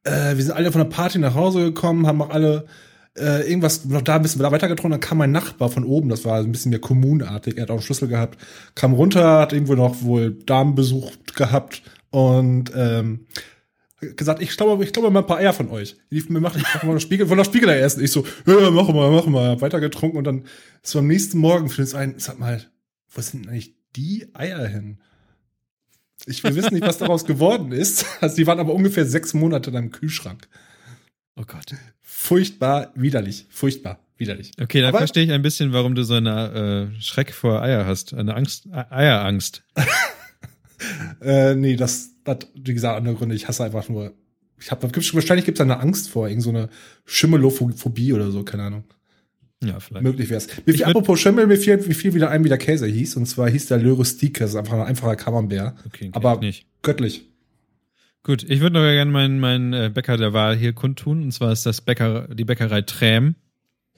Äh, wir sind alle von der Party nach Hause gekommen, haben auch alle äh, irgendwas noch da ein bisschen da weiter getrunken. Dann kam mein Nachbar von oben, das war ein bisschen mehr kommunartig. Er hat auch einen Schlüssel gehabt, kam runter, hat irgendwo noch wohl Damenbesuch gehabt und ähm, gesagt, ich glaube, ich glaube mal ein paar Eier von euch. Die mir macht ich mal Spiegel, von der Spiegelei essen. Ich so, ja, mach mal, mach mal. Hab weiter getrunken und dann so am nächsten Morgen für uns ein, sag mal, wo sind denn eigentlich die Eier hin? Ich will wissen nicht, was daraus geworden ist. Also die waren aber ungefähr sechs Monate in einem Kühlschrank. Oh Gott. Furchtbar widerlich. Furchtbar widerlich. Okay, Aber- verstehe ich ein bisschen, warum du so eine äh, Schreck vor Eier hast. Eine Angst, E- Eierangst. Äh, nee, das hat, wie gesagt, andere Gründe. Ich hasse einfach nur. Ich habe wahrscheinlich gibt es eine Angst vor, irgend so eine Schimmelophobie oder so, keine Ahnung. Ja, vielleicht. Möglich wär's. Fiel, würd- apropos Schimmel, mir fiel, mir fiel wieder ein, wie der Käse hieß. Und zwar hieß der Lörustik. Das ist einfach ein einfacher Camembert. Okay, Aber ich nicht. göttlich. Gut, ich würde noch gerne meinen meinen äh, Bäcker der Wahl hier kundtun. Und zwar ist das Bäcker, die Bäckerei Träm,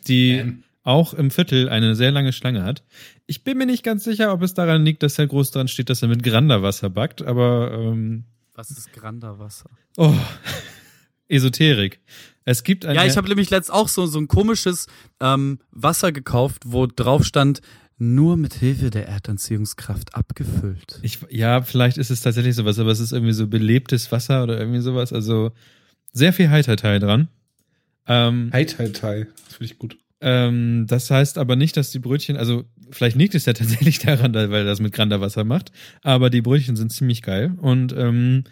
die Ähm. Auch im Viertel eine sehr lange Schlange hat. Ich bin mir nicht ganz sicher, ob es daran liegt, dass da groß dran steht, dass er mit Granderwasser backt, aber ähm, Was ist Granderwasser? oh, Esoterik. Es gibt ein Ja, ich habe nämlich letzt auch so, so ein komisches ähm, Wasser gekauft, wo drauf stand, nur mit Hilfe der Erdanziehungskraft abgefüllt. Ich, ja, vielleicht ist es tatsächlich sowas, aber es ist irgendwie so belebtes Wasser oder irgendwie sowas. Also sehr viel Heiterteil dran. Ähm, Tai. Das finde ich gut. Ähm, das heißt aber nicht, dass die Brötchen, also vielleicht liegt es ja tatsächlich daran, da- weil er das mit Granderwasser macht, aber die Brötchen sind ziemlich geil und ähm,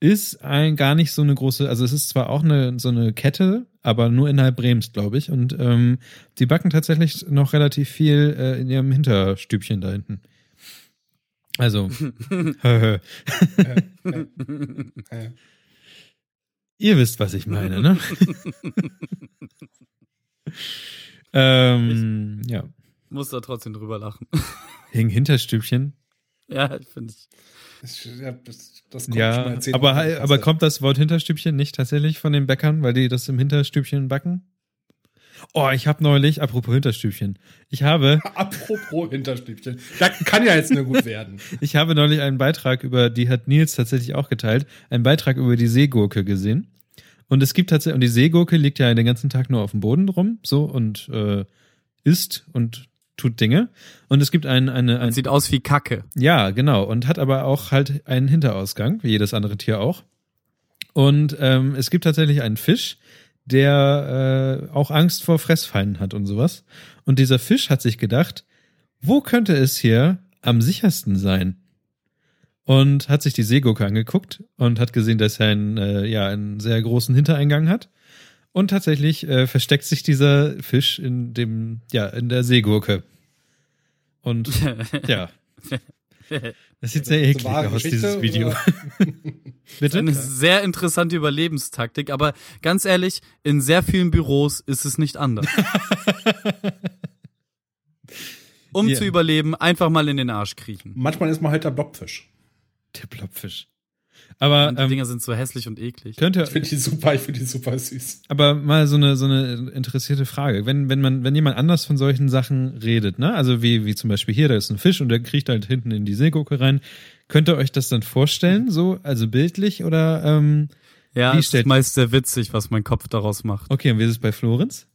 ist ein gar nicht so eine große, also es ist zwar auch eine so eine Kette, aber nur innerhalb Brems, glaube ich. Und ähm, die backen tatsächlich noch relativ viel äh, in ihrem Hinterstübchen da hinten. Also, Ihr wisst, was ich meine, ne? ähm, ja. Muss da trotzdem drüber lachen. Hing Hinterstübchen. ja, finde ich. das, ja, das, das kommt schon mal Ja, erzählt. aber, aber kommt das Wort Hinterstübchen nicht tatsächlich von den Bäckern, weil die das im Hinterstübchen backen? Oh, ich habe neulich, apropos Hinterstübchen, ich habe, Apropos Hinterstübchen. Da kann ja jetzt nur gut werden. ich habe neulich einen Beitrag über, die hat Nils tatsächlich auch geteilt, einen Beitrag über die Seegurke gesehen. Und es gibt tatsächlich, und die Seegurke liegt ja den ganzen Tag nur auf dem Boden rum, so, und äh, isst und tut Dinge. Und es gibt ein, eine, ein, sieht aus wie Kacke. Ja, genau. Und hat aber auch halt einen Hinterausgang, wie jedes andere Tier auch. Und ähm, es gibt tatsächlich einen Fisch, der äh, auch Angst vor Fressfeinden hat und sowas. Und dieser Fisch hat sich gedacht, wo könnte es hier am sichersten sein? Und hat sich die Seegurke angeguckt und hat gesehen, dass er einen, äh, ja, einen sehr großen Hintereingang hat. Und tatsächlich äh, versteckt sich dieser Fisch in dem, ja, in der Seegurke. Und ja. Das sieht sehr eklig aus, Geschichte, dieses Video. Bitte? Eine sehr interessante Überlebenstaktik, aber ganz ehrlich, in sehr vielen Büros ist es nicht anders. Um Ja. zu überleben, einfach mal in den Arsch kriechen. Manchmal ist man halt der Blobfisch. Der Plopfisch. Aber, Und die ähm, Dinger sind so hässlich und eklig. könnt ihr, Ich finde die super, ich finde die super süß. aber mal so eine, so eine interessierte Frage. Wenn, wenn man, wenn jemand anders von solchen Sachen redet, ne? Also wie, wie zum Beispiel hier, da ist ein Fisch und der kriecht halt hinten in die Seegurke rein. Könnt ihr euch das dann vorstellen, so, also bildlich oder, ähm, Ja, Wie ist meist sehr witzig, was mein Kopf daraus macht. okay, und wie ist es bei Florenz?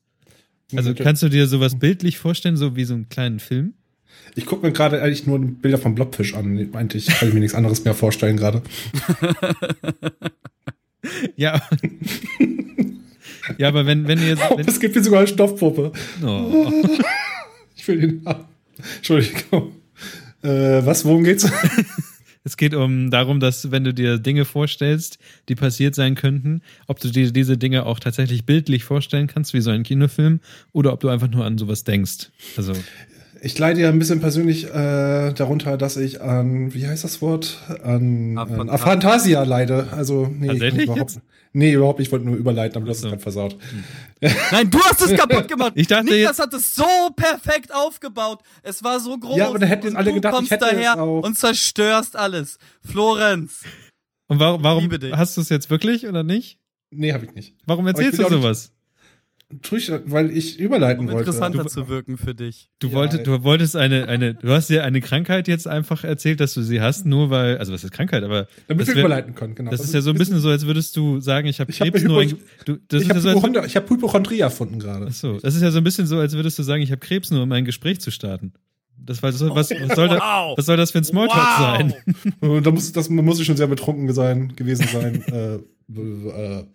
Also Natürlich. kannst du dir sowas bildlich vorstellen, so wie so einen kleinen Film? Ich gucke mir gerade eigentlich nur Bilder vom Blobfisch an. Meinte ich, kann ich mir nichts anderes mehr vorstellen gerade. Ja. ja, aber wenn, wenn ihr, Oh, wenn, es gibt hier sogar eine Stoffpuppe. oh. Ich will den haben. Entschuldigung. Äh, was, worum geht's? Es geht um darum, dass wenn du dir Dinge vorstellst, die passiert sein könnten, ob du dir diese Dinge auch tatsächlich bildlich vorstellen kannst, wie so ein Kinofilm, oder ob du einfach nur an sowas denkst. Also, Ich leide ja ein bisschen persönlich äh, darunter, dass ich an, wie heißt das Wort? An, an Aphantasia leide. Also, nee, Tatsächlich überhaupt, jetzt? nee, überhaupt nicht. Ich wollte nur überleiten, aber das so. ist gerade versaut. Nein, du hast es kaputt gemacht. Ich dachte Niklas hat es so perfekt aufgebaut. Es war so groß. Ja, aber da hätten und alle du gedacht, ich kommst hätte es daher auch. und zerstörst alles. Florenz. und warum, warum hast du es jetzt wirklich oder nicht? Nee, habe ich nicht. Warum ich erzählst du sowas? Tue ich, weil ich überleiten Um wollte. interessanter zu wirken für dich. Du Ja, wolltest, du wolltest eine, eine, du hast dir eine Krankheit jetzt einfach erzählt, dass du sie hast, nur weil, also was ist Krankheit, aber Damit das, wir wär- überleiten können, genau. das ist ja so ein bisschen so, als würdest du sagen, ich habe Ich hab Krebs Hypo- nur, ein, du, das Ich ja habe so, ich hab Hypochondrie erfunden gerade. ach so, das ist ja so ein bisschen so, als würdest du sagen, ich habe Krebs nur, um ein Gespräch zu starten. Das war so, was, was soll da, Wow. was soll das für ein Smalltalk Wow. sein? Und da muss, das muss ich schon sehr betrunken sein, gewesen sein. äh, äh, äh,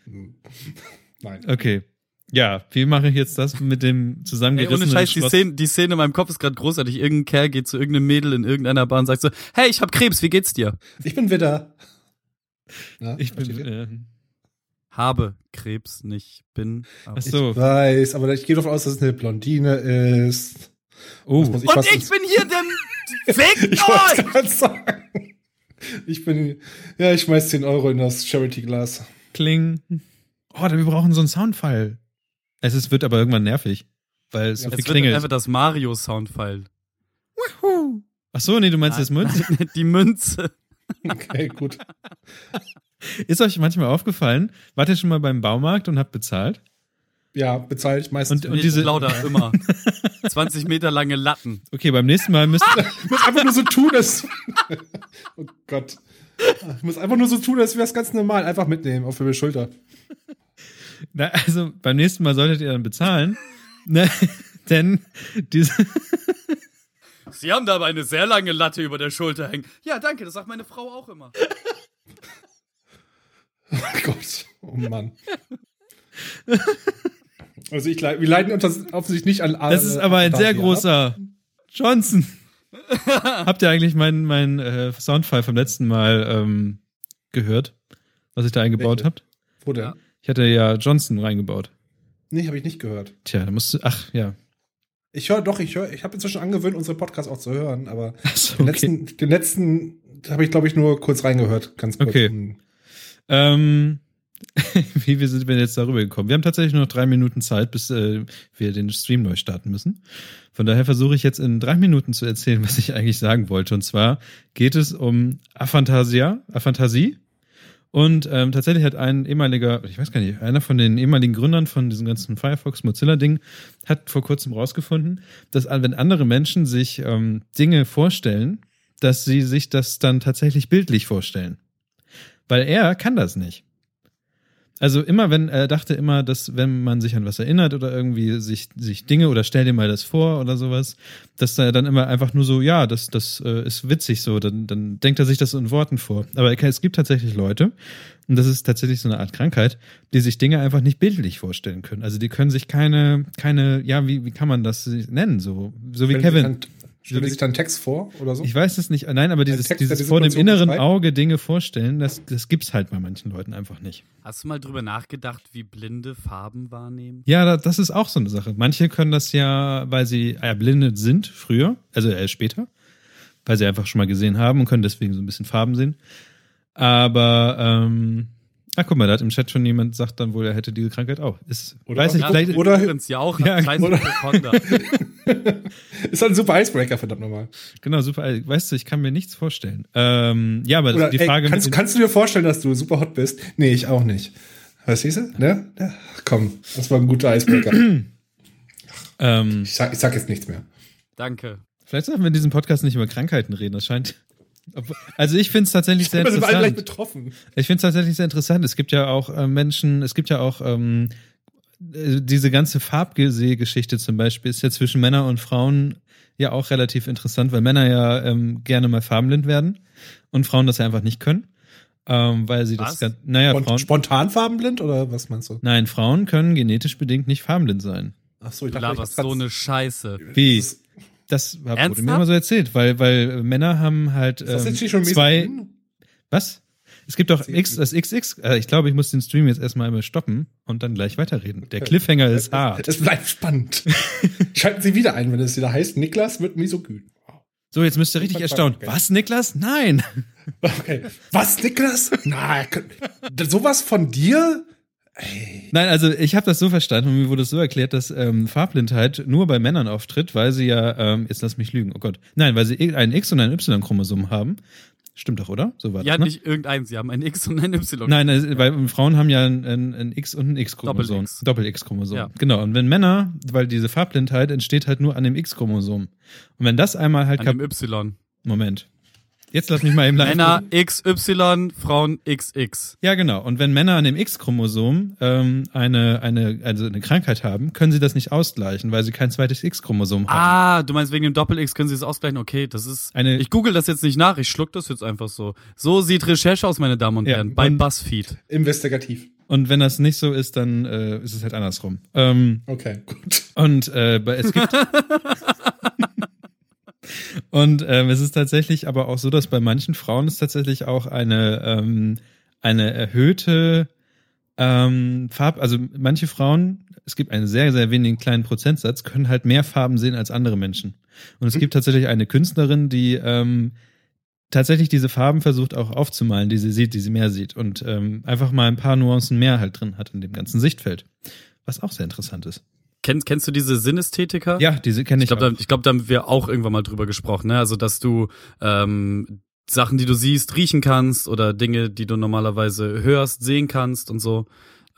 nein. Okay. Ja, wie mache ich jetzt das mit dem Ey, zusammengerissenen ohne Scheiß, die? Szene, die Szene in meinem Kopf ist gerade großartig. Irgendein Kerl geht zu irgendeinem Mädel in irgendeiner Bar und sagt so, hey, ich hab Krebs, wie geht's dir? Ich bin Widder. Ja, Ich bin, äh, habe Krebs nicht, bin. aber- Ach so. Ich weiß, aber ich gehe davon aus, dass es eine Blondine ist. Oh, muss Und ich bin hier dem Fick Ich wollte euch! sagen. Ich bin, ja, ich schmeiß 10 Euro in das Charity-Glas. kling. Oh, wir brauchen so einen Soundfall. Es ist, wird aber irgendwann nervig, weil es so Ja, viel Jetzt wird klingelt. einfach das Mario-Soundfile. Ach so, nee, du meinst das Münze. Die Münze. Okay, gut. Ist euch manchmal aufgefallen, wart ihr schon mal beim Baumarkt und habt bezahlt? Ja, bezahle ich meistens. Und- und diese- plauder immer. 20 Meter lange Latten. Okay, beim nächsten Mal müsst Ich muss einfach nur so tun, als. oh Gott. Ich muss einfach nur so tun, als wäre es ganz normal. Einfach mitnehmen auf die Schulter. Na, also beim nächsten Mal solltet ihr dann bezahlen. ne? Denn diese, Sie haben da aber eine sehr lange Latte über der Schulter hängen. Ja, danke, das sagt meine Frau auch immer. Oh Gott. Oh Mann. Also ich leid, wir leiden unter, offensichtlich nicht an das ist aber ein sehr großer Johnson. Habt ihr eigentlich meinen mein, äh, Soundfile vom letzten Mal ähm, gehört, was ich da eingebaut habt? Wo denn? Ja. Ich hatte ja Johnson reingebaut. Nee, habe ich nicht gehört. Tja, da musst du, ach ja. Ich höre doch, ich höre, ich habe inzwischen angewöhnt, unsere Podcasts auch zu hören, aber so, den okay. letzten, den letzten habe ich, glaube ich, nur kurz reingehört, ganz kurz. Okay. Hm. Ähm, wie wir sind wir jetzt darüber gekommen? Wir haben tatsächlich nur noch drei Minuten Zeit, bis äh, wir den Stream neu starten müssen. Von daher versuche ich jetzt in drei Minuten zu erzählen, was ich eigentlich sagen wollte. Und zwar geht es um Aphantasia, Aphantasie. Und ähm, tatsächlich hat ein ehemaliger, ich weiß gar nicht, einer von den ehemaligen Gründern von diesem ganzen Firefox Mozilla-Ding hat vor kurzem rausgefunden, dass wenn andere Menschen sich ähm, Dinge vorstellen, dass sie sich das dann tatsächlich bildlich vorstellen. Weil er kann das nicht. Also immer, wenn er dachte immer, dass wenn man sich an was erinnert oder irgendwie sich, sich Dinge oder stell dir mal das vor oder sowas, dass er dann immer einfach nur so, ja, das, das äh, ist witzig so, dann, dann denkt er sich das in Worten vor. Aber er es gibt tatsächlich Leute, und das ist tatsächlich so eine Art Krankheit, die sich Dinge einfach nicht bildlich vorstellen können. Also die können sich keine, keine, ja, wie, wie kann man das nennen? So, so wie Kevin. Sie sich dann Text vor oder so? Ich weiß es nicht. Nein, aber dieses, Text, dieses die vor dem inneren beschreibt? Auge Dinge vorstellen, das, das gibt's halt bei manchen Leuten einfach nicht. Hast du mal drüber nachgedacht, wie Blinde Farben wahrnehmen? Ja, da- das ist auch so eine Sache. Manche können das ja, weil sie erblindet sind früher, also äh, später, weil sie einfach schon mal gesehen haben und können deswegen so ein bisschen Farben sehen. Aber, ähm, ach guck mal, da hat im Chat schon jemand sagt dann wohl, er hätte diese Krankheit auch. Ist, Oder weiß ich, auch- vielleicht, oder- übrigens ja auch. Ja, oder-. Ist halt ein super Icebreaker, verdammt nochmal. genau, super. Weißt du, ich kann mir nichts vorstellen. Ähm, ja, aber Oder die ey, Frage mit kannst, kannst du dir vorstellen, dass du super hot bist? Nee, ich auch nicht. Was siehst du? Ne? Ja, komm, das war ein guter Icebreaker. ähm, ich, sag, ich sag jetzt nichts mehr. Danke. Vielleicht sollten wir in diesem Podcast nicht über Krankheiten reden. Das scheint. Also ich finde es tatsächlich sehr interessant. betroffen. Ich finde es tatsächlich sehr interessant. Es gibt ja auch äh, Menschen, es gibt ja auch ähm, äh, diese ganze Farbgesehgeschichte zum Beispiel ist ja zwischen Männern und Frauen ja auch relativ interessant, weil Männer ja ähm, gerne mal farbenblind werden und Frauen das ja einfach nicht können, ähm, weil sie das Was? ganz, naja, Spont Frauen, spontan farbenblind oder was meinst du? nein, Frauen können genetisch bedingt nicht farbenblind sein. Ach so, ich dachte, laberst ich so eine Scheiße. Wie? Das- Das wurde mir immer so erzählt, weil weil Männer haben halt Ist das ähm, jetzt hier schon zwei Mesothelin? Was? Es gibt doch Erzähl X, das XX. Äh, ich glaube, ich muss den Stream jetzt erstmal einmal stoppen und dann gleich weiterreden. Der Cliffhanger ist hart. Es bleibt spannend. Schalten Sie wieder ein, wenn es wieder heißt, Niklas wird misogyn. So, jetzt müsst ihr richtig erstaunt. Okay. Was, Niklas? Nein. Okay. Was, Niklas? Na, sowas von dir? Nein, also ich habe das so verstanden und mir wurde es so erklärt, dass ähm, Farbblindheit nur bei Männern auftritt, weil sie ja, ähm, jetzt lass mich lügen, oh Gott. Nein, weil sie ein X- und ein Y-Chromosom haben. Stimmt doch, oder? So war Ja, das, ne? nicht irgendein, sie haben ein X und ein Y. Nein, also, weil Frauen haben ja ein, ein, ein X und ein X-Chromosom. Doppel-X. Doppel-X-Chromosom. Ja. Genau. Und wenn Männer, weil diese Farbblindheit entsteht halt nur an dem X-Chromosom. Und wenn das einmal halt An dem Y. Moment. Jetzt lass mich mal eben live. Männer XY, Frauen XX. Ja, genau. Und wenn Männer an dem X-Chromosom ähm, eine, eine, also eine Krankheit haben, können sie das nicht ausgleichen, weil sie kein zweites X-Chromosom haben. Ah, du meinst wegen dem Doppel-X können sie es ausgleichen? Okay, das ist. Eine- ich google das jetzt nicht nach, ich schluck das jetzt einfach so. So sieht Recherche aus, meine Damen und Ja, Herren, bei und- BuzzFeed. Investigativ. Und wenn das nicht so ist, dann äh, ist es halt andersrum. Ähm, Okay, gut. Und äh, es gibt und ähm, es ist tatsächlich aber auch so, dass bei manchen Frauen es tatsächlich auch eine ähm, eine erhöhte ähm, Farb, also manche Frauen, es gibt einen sehr, sehr wenigen kleinen Prozentsatz, können halt mehr Farben sehen als andere Menschen. Und es Mhm. gibt tatsächlich eine Künstlerin, die ähm, tatsächlich diese Farben versucht auch aufzumalen, die sie sieht, die sie mehr sieht und ähm, einfach mal ein paar Nuancen mehr halt drin hat in dem ganzen Sichtfeld. Was auch sehr interessant ist. Kennst, kennst du diese Sinnesthetiker? Ja, diese kenne Ich ich. glaube, da, ich glaub, da haben wir auch irgendwann mal drüber gesprochen, ne? Also, dass du ähm, Sachen, die du siehst, riechen kannst oder Dinge, die du normalerweise hörst, sehen kannst und so.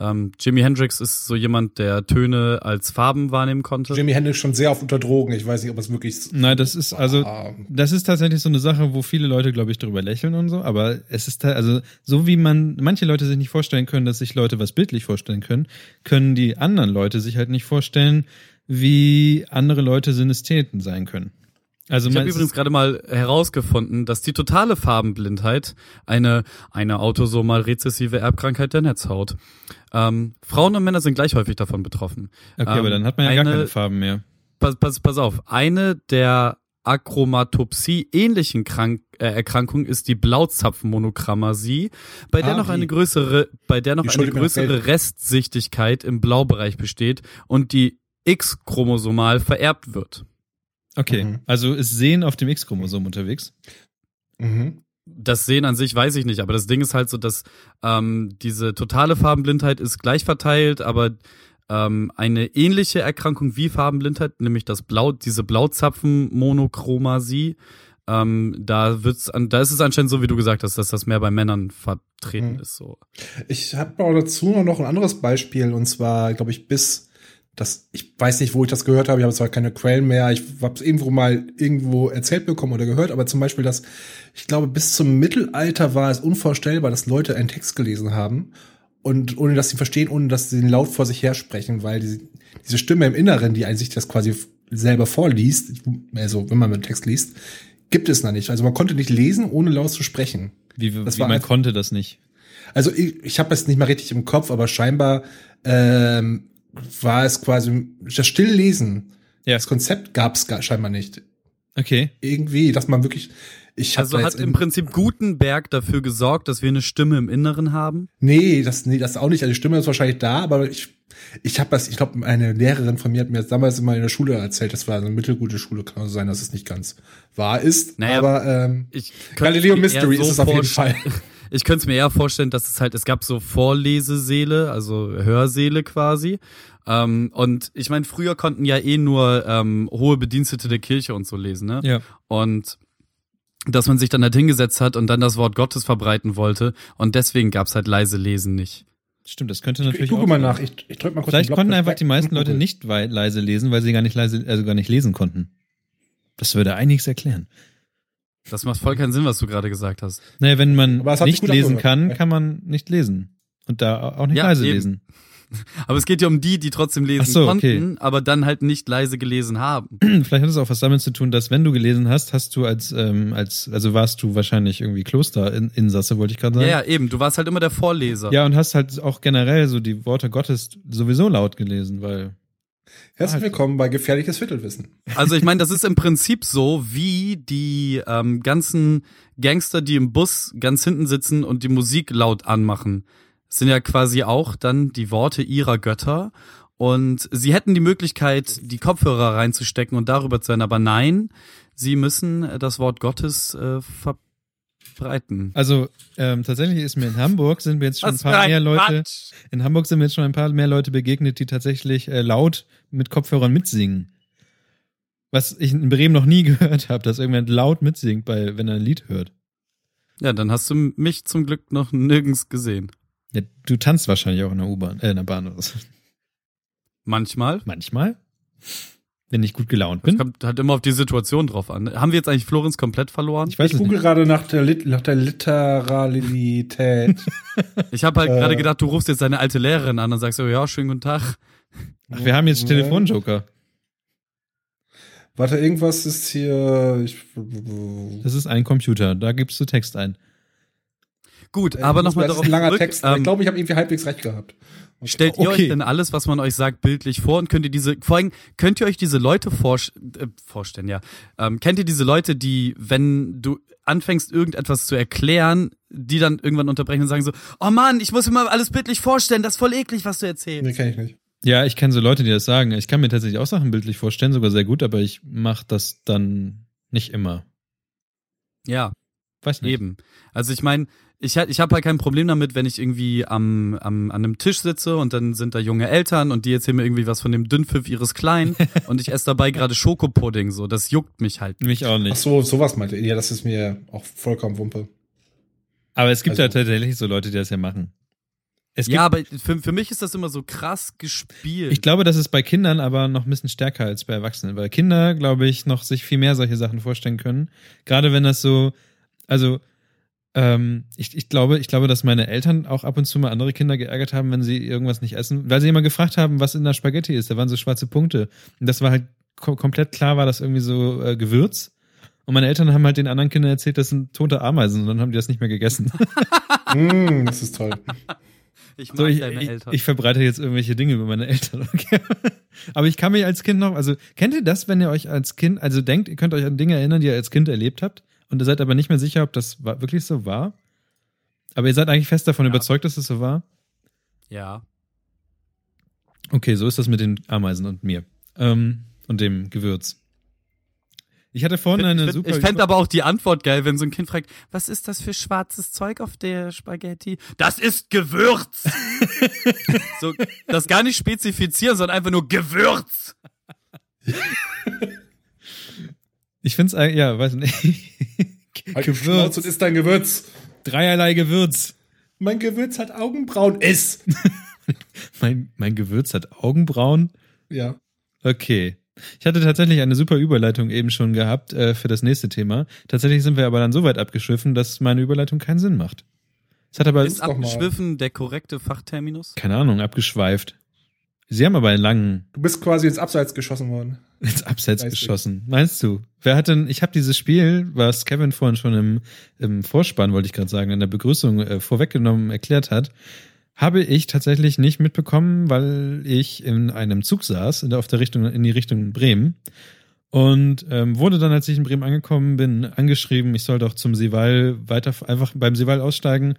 Ähm, Jimi Hendrix ist so jemand, der Töne als Farben wahrnehmen konnte. Jimi Hendrix schon sehr oft unter Drogen. Ich weiß nicht, ob es wirklich. Nein, das ist also Ah. das ist tatsächlich so eine Sache, wo viele Leute, glaube ich, drüber lächeln und so, aber es ist also so wie man manche Leute sich nicht vorstellen können, dass sich Leute was bildlich vorstellen können, können die anderen Leute sich halt nicht vorstellen, wie andere Leute Synästheten sein können. Also Ich habe übrigens gerade mal herausgefunden, dass die totale Farbenblindheit eine, eine autosomal rezessive Erbkrankheit der Netzhaut. Ähm, Frauen und Männer sind gleich häufig davon betroffen. okay, aber ähm, dann hat man ja gar eine- keine Farben mehr. Pass, pass, pass auf, eine der Achromatopsie ähnlichen Krank äh, Erkrankungen ist die Blauzapfenmonochromasie, bei der Ah, noch eine größere, bei der noch eine größere. Restsichtigkeit im Blaubereich besteht und die X-chromosomal vererbt wird. Okay, Mhm. also ist Sehen auf dem X-Chromosom unterwegs. Mhm. Das Sehen an sich weiß ich nicht, aber das Ding ist halt so, dass ähm, diese totale Farbenblindheit ist gleich verteilt, aber ähm, eine ähnliche Erkrankung wie Farbenblindheit, nämlich das Blau, diese Blauzapfenmonochromasie, ähm, da wird's an, da ist es anscheinend so, wie du gesagt hast, dass das mehr bei Männern vertreten Mhm. ist. So. Ich habe auch dazu noch ein anderes Beispiel und zwar, glaube ich, bis das, ich weiß nicht, wo ich das gehört habe, ich habe zwar keine Quellen mehr, ich habe es irgendwo mal irgendwo erzählt bekommen oder gehört, aber zum Beispiel, dass ich glaube, bis zum Mittelalter war es unvorstellbar, dass Leute einen Text gelesen haben und ohne dass sie verstehen, ohne dass sie den laut vor sich her sprechen, weil diese, diese Stimme im Inneren, die sich das quasi selber vorliest, also wenn man einen Text liest, gibt es noch nicht. Also man konnte nicht lesen, ohne laut zu sprechen. Wie, wie man einfach- konnte das nicht. Also ich, ich habe es nicht mal richtig im Kopf, aber scheinbar ähm, war es quasi das Stilllesen. Ja. Das Konzept gab es scheinbar nicht. Okay. Irgendwie, dass man wirklich. Ich Also hat im Prinzip Gutenberg dafür gesorgt, dass wir eine Stimme im Inneren haben. Nee, das, nee, das auch nicht. Also die Stimme ist wahrscheinlich da, aber ich, ich habe das, ich glaube, eine Lehrerin von mir hat mir das damals immer in der Schule erzählt, das war eine mittelgute Schule, kann also sein, dass es nicht ganz wahr ist. Naja, aber ähm, Ich Galileo Mystery eher ist es auf jeden Fall. Ich könnte es mir eher vorstellen, dass es halt, es gab so Vorleseseele, also Hörsäle quasi. Ähm, und ich meine, früher konnten ja eh nur ähm, hohe Bedienstete der Kirche und so lesen, ne? Ja. Und dass man sich dann halt hingesetzt hat und dann das Wort Gottes verbreiten wollte. Und deswegen gab's halt leise Lesen nicht. Stimmt, das könnte Ich, natürlich ich gucke auch mal nach, ich, ich drück mal kurz Vielleicht den konnten einfach die meisten Leute nicht leise lesen, weil sie gar nicht leise, also gar nicht lesen konnten. Das würde einiges erklären. Das macht voll keinen Sinn, was du gerade gesagt hast. Naja, wenn man nicht lesen angehört. kann, Ja. kann man nicht lesen. Und da auch nicht Ja, leise eben. lesen. Aber es geht ja um die, die trotzdem lesen so, konnten, aber dann halt nicht leise gelesen haben. Vielleicht hat es auch was damit zu tun, dass wenn du gelesen hast, hast du als, ähm, als, also warst du wahrscheinlich irgendwie Klosterinsasse, wollte ich gerade Ja, sagen. ja, eben. Du warst halt immer der Vorleser. Ja, und hast halt auch generell so die Worte Gottes sowieso laut gelesen, weil. Herzlich willkommen bei Gefährliches Viertelwissen. Also ich meine, das ist im Prinzip so wie die ähm, ganzen Gangster, die im Bus ganz hinten sitzen und die Musik laut anmachen. Das sind ja quasi auch dann die Worte ihrer Götter. Und sie hätten die Möglichkeit, die Kopfhörer reinzustecken und darüber zu hören, aber nein, sie müssen das Wort Gottes äh, verbreiten. Also ähm, tatsächlich ist mir in Hamburg sind wir jetzt schon ein Was paar ein mehr Leute. Quatsch. In Hamburg sind mir jetzt schon ein paar mehr Leute begegnet, die tatsächlich äh, laut mit Kopfhörern mitsingen. Was ich in Bremen noch nie gehört habe, dass irgendjemand laut mitsingt, bei, wenn er ein Lied hört. Ja, dann hast du mich zum Glück noch nirgends gesehen. Ja, du tanzt wahrscheinlich auch in der U-Bahn, äh, in der Bahn oder so. Manchmal. Manchmal. Wenn ich gut gelaunt Es bin. kommt halt immer auf die Situation drauf an. Haben wir jetzt eigentlich Florenz komplett verloren? Ich weiß Ich google nicht. gerade nach der, Lit nach der Literalität. Ich habe halt Äh. gerade gedacht, du rufst jetzt deine alte Lehrerin an und sagst so, ja, schönen guten Tag. Ach, wir haben jetzt Telefonjoker. Warte, irgendwas ist hier. Ich, Das ist ein Computer, da gibst du Text ein. Gut, aber nochmal das darauf ist ein langer zurück, Text, ähm, ich glaube, ich habe irgendwie halbwegs recht gehabt. Stellt ihr Okay. euch denn alles, was man euch sagt, bildlich vor und könnt ihr diese, vor allem, könnt ihr euch diese Leute vor, äh, vorstellen, ja. Ähm, kennt ihr diese Leute, die, wenn du anfängst, irgendetwas zu erklären, die dann irgendwann unterbrechen und sagen so, oh Mann, ich muss mir mal alles bildlich vorstellen, das ist voll eklig, was du erzählst. Nee, kenne ich nicht. Ja, ich kenne so Leute, die das sagen. Ich kann mir tatsächlich auch Sachen bildlich vorstellen, sogar sehr gut, aber ich mache das dann nicht immer. Ja, Weiß nicht. Eben. Also ich meine, ich, ich habe halt kein Problem damit, wenn ich irgendwie am, am, an einem Tisch sitze und dann sind da junge Eltern und die erzählen mir irgendwie was von dem Dünnpfiff ihres Kleinen und ich esse dabei gerade Schokopudding, so. Das juckt mich halt. Mich auch Ach nicht. so, sowas meinte ich. Ja, das ist mir auch vollkommen Wumpe. Aber es gibt Also- ja tatsächlich so Leute, die das ja machen. Es gibt, Ja, aber für, für mich ist das immer so krass gespielt. ich glaube, das ist bei Kindern aber noch ein bisschen stärker als bei Erwachsenen, weil Kinder, glaube ich, noch sich viel mehr solche Sachen vorstellen können. Gerade wenn das so, also ähm, ich, ich glaube, ich glaube, dass meine Eltern auch ab und zu mal andere Kinder geärgert haben, wenn sie irgendwas nicht essen, weil sie immer gefragt haben, was in der Spaghetti ist. Da waren so schwarze Punkte und das war halt ko komplett klar, war das irgendwie so äh, Gewürz. Und meine Eltern haben halt den anderen Kindern erzählt, das sind tote Ameisen und dann haben die das nicht mehr gegessen. mm, das ist toll. Ich mag So, ich, deine Eltern. ich verbreite jetzt irgendwelche Dinge über meine Eltern. Okay? Aber ich kann mich als Kind noch, also kennt ihr das, wenn ihr euch als Kind, also denkt, ihr könnt euch an Dinge erinnern, die ihr als Kind erlebt habt und ihr seid aber nicht mehr sicher, ob das wirklich so war? Aber ihr seid eigentlich fest davon Ja. überzeugt, dass es so war? ja. Okay, so ist das mit den Ameisen und mir. Ähm, und dem Gewürz. Ich hatte vorhin eine ich super. ich fände aber auch die Antwort geil, wenn so ein Kind fragt, was ist das für schwarzes Zeug auf der Spaghetti? Das ist Gewürz! so, das gar nicht spezifizieren, sondern einfach nur Gewürz! ich finde es, ja, weiß nicht. Halt Schnauze und isst dein Gewürz. Dreierlei Gewürz. Mein Gewürz hat Augenbrauen. Iss! Mein, mein Gewürz hat Augenbrauen. Ja. Okay. Ich hatte tatsächlich eine super Überleitung eben schon gehabt äh, für das nächste Thema. Tatsächlich sind wir aber dann so weit abgeschwiffen, dass meine Überleitung keinen Sinn macht. Es hat aber, Ist doch mal. abgeschwiffen der korrekte Fachterminus? keine Ahnung, abgeschweift. Sie haben aber einen langen Du bist quasi ins Abseits geschossen worden. ins Abseits Geistig. geschossen. Meinst du? Wer hat denn, ich habe dieses Spiel, was Kevin vorhin schon im, im Vorspann, wollte ich gerade sagen, in der Begrüßung äh, vorweggenommen erklärt hat, habe ich tatsächlich nicht mitbekommen, weil ich in einem Zug saß, auf der Richtung, in die Richtung Bremen. Und ähm, wurde dann, als ich in Bremen angekommen bin, angeschrieben, ich soll doch zum Sival weiter, einfach beim Sival aussteigen.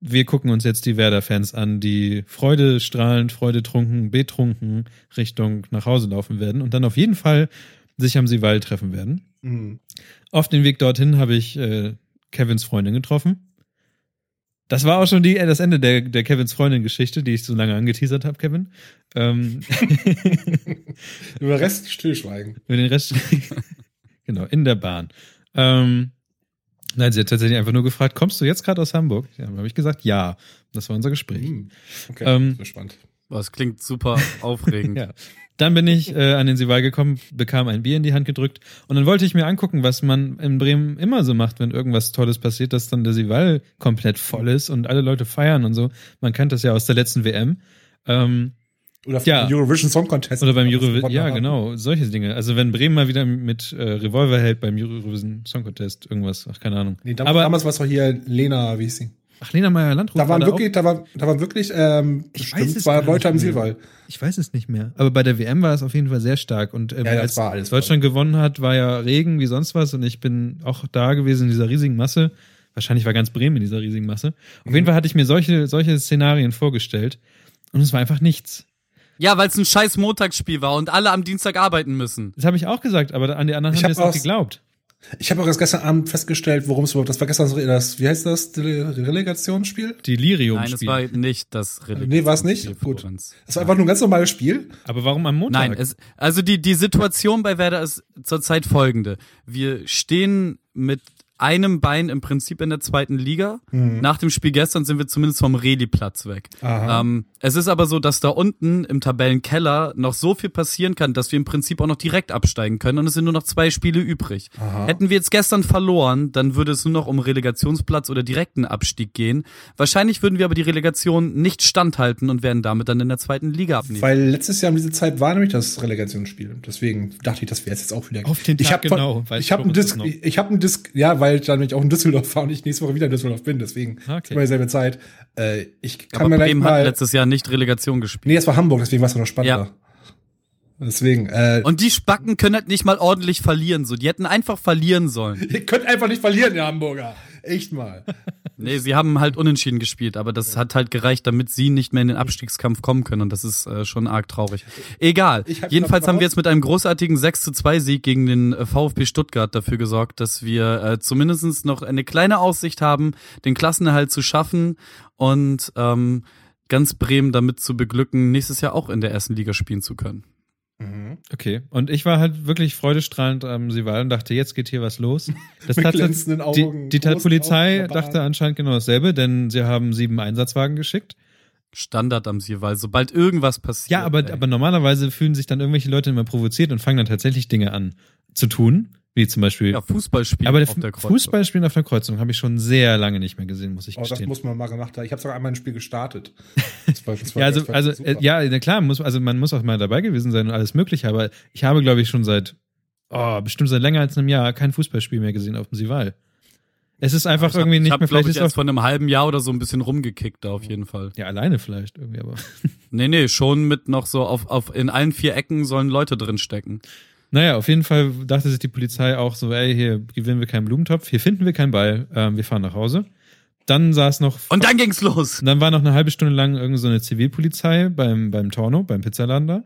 Wir gucken uns jetzt die Werder-Fans an, die freudestrahlend, freudetrunken, betrunken Richtung nach Hause laufen werden und dann auf jeden Fall sich am Sival treffen werden. Mhm. Auf dem Weg dorthin habe ich äh, Kevins Freundin getroffen. Das war auch schon die, äh, das Ende der, der Kevins Freundin-Geschichte, die ich so lange angeteasert habe, Kevin. Ähm, Über den Rest stillschweigen. Für den Rest, genau, in der Bahn. Ähm, nein, sie hat tatsächlich einfach nur gefragt, kommst du jetzt gerade aus Hamburg? Ja, dann habe ich gesagt, ja. Das war unser Gespräch. Mhm. Okay, Ähm, spannend. Boah, Das klingt super aufregend. Ja. Dann bin ich äh, an den Sival gekommen, bekam ein Bier in die Hand gedrückt und dann wollte ich mir angucken, was man in Bremen immer so macht, wenn irgendwas Tolles passiert, dass dann der Sival komplett voll ist und alle Leute feiern und so. Man kennt das ja aus der letzten WM. Ähm, Oder ja. beim Eurovision Song Contest. oder beim Eurovision, ja haben. genau, solche Dinge. Also wenn Bremen mal wieder mit äh, Revolver hält beim Eurovision Song Contest, irgendwas, ach keine Ahnung. Nee, dam Aber damals war es doch hier Lena, wie hieß sie? Ach Lena Meyer Landrut Da waren war wirklich, da war, da waren wirklich ähm, Ich weiß es zwei Leute am. Silwall. Ich weiß es nicht mehr. Aber bei der WM war es auf jeden Fall sehr stark und ähm, Ja, das als war alles Deutschland gewonnen hat, war ja Regen wie sonst was und ich bin auch da gewesen in dieser riesigen Masse. Wahrscheinlich war ganz Bremen in dieser riesigen Masse. Auf Mhm. jeden Fall hatte ich mir solche solche Szenarien vorgestellt und es war einfach nichts. Ja, weil es ein scheiß Montagsspiel war und alle am Dienstag arbeiten müssen. Das habe ich auch gesagt, aber an die anderen Ich haben hab mir das nicht geglaubt. Ich habe auch erst gestern Abend festgestellt, worum es überhaupt, das war gestern so- das, wie heißt das, Relegationsspiel? Die Lirium Nein, es spiel. war nicht das Religion. Nee, war's nicht? Gut. Das war einfach nur ein ganz normales Spiel. Aber warum am Montag? Nein, es, also die, die Situation bei Werder ist zurzeit folgende. Wir stehen mit einem Bein im Prinzip in der zweiten Liga. Nach dem Spiel gestern sind wir zumindest vom Reli-Platz weg. Ähm, es ist aber so, dass da unten im Tabellenkeller noch so viel passieren kann, dass wir im Prinzip auch noch direkt absteigen können und es sind nur noch zwei Spiele übrig. Aha. Hätten wir jetzt gestern verloren, dann würde es nur noch um Relegationsplatz oder direkten Abstieg gehen. Wahrscheinlich würden wir aber die Relegation nicht standhalten und werden damit dann in der zweiten Liga abnehmen. Weil letztes Jahr um diese Zeit war nämlich das Relegationsspiel. Deswegen dachte ich, das wäre jetzt auch wieder. Auf den ich Tag hab von- genau, Ich habe ich einen doch, ist Disk, ich habe einen Disk, ja, weil halt dann, wenn ich auch in Düsseldorf fahre und ich nächste Woche wieder in Düsseldorf bin. Deswegen Okay. immer dieselbe Zeit. Äh, ich kann Aber mir Bremen hat mal. letztes Jahr nicht Relegation gespielt. Nee, es war Hamburg, deswegen war es noch spannender. Ja. Deswegen, äh, Und die Spacken können halt nicht mal ordentlich verlieren. So, die hätten einfach verlieren sollen. ihr könnt einfach nicht verlieren, ihr Hamburger. Echt mal. Nee, sie haben halt unentschieden gespielt, aber das hat halt gereicht, damit sie nicht mehr in den Abstiegskampf kommen können. Und das ist äh, schon arg traurig. Egal. Hab Jedenfalls haben wir jetzt mit einem großartigen 6 zu 2 Sieg gegen den äh, VfB Stuttgart dafür gesorgt, dass wir äh, zumindest noch eine kleine Aussicht haben, den Klassenerhalt zu schaffen und ähm, ganz Bremen damit zu beglücken, nächstes Jahr auch in der ersten Liga spielen zu können. Mhm. Okay. Und ich war halt wirklich freudestrahlend am Sival und dachte, jetzt geht hier was los. Das Mit glänzenden die, Augen, die großen Polizei Augen, dachte anscheinend genau dasselbe, denn sie haben sieben Einsatzwagen geschickt. Standard am Sierwald, sobald irgendwas passiert. Ja, aber, ey. aber normalerweise fühlen sich dann irgendwelche Leute immer provoziert und fangen dann tatsächlich Dinge an zu tun, wie zum Beispiel. ja, Fußballspiel aber auf der Kreuzung. Fußballspielen auf der Kreuzung habe ich schon sehr lange nicht mehr gesehen, muss ich Oh, das gestehen. muss man mal gemacht haben. Ich habe sogar einmal ein Spiel gestartet. Das war, das war, ja, also, das also äh, ja, na klar, muss, also man muss auch mal dabei gewesen sein und alles Mögliche, aber ich habe, glaube ich, schon seit, oh, bestimmt seit länger als einem Jahr kein Fußballspiel mehr gesehen auf dem Sival. Es ist einfach hab, irgendwie nicht ich hab, mehr, vielleicht ich, ist erst auch, vor einem halben Jahr oder so ein bisschen rumgekickt da auf jeden Fall. ja, alleine vielleicht irgendwie, aber. Nee, nee, schon mit noch so auf, auf in allen vier Ecken sollen Leute drin stecken. Naja, auf jeden Fall dachte sich die Polizei auch so, ey, hier gewinnen wir keinen Blumentopf, hier finden wir keinen Ball, ähm, wir fahren nach Hause. Dann saß noch, Und dann ging's los. dann war noch eine halbe Stunde lang irgend so eine Zivilpolizei beim, beim Torno, beim Pizzaladen da.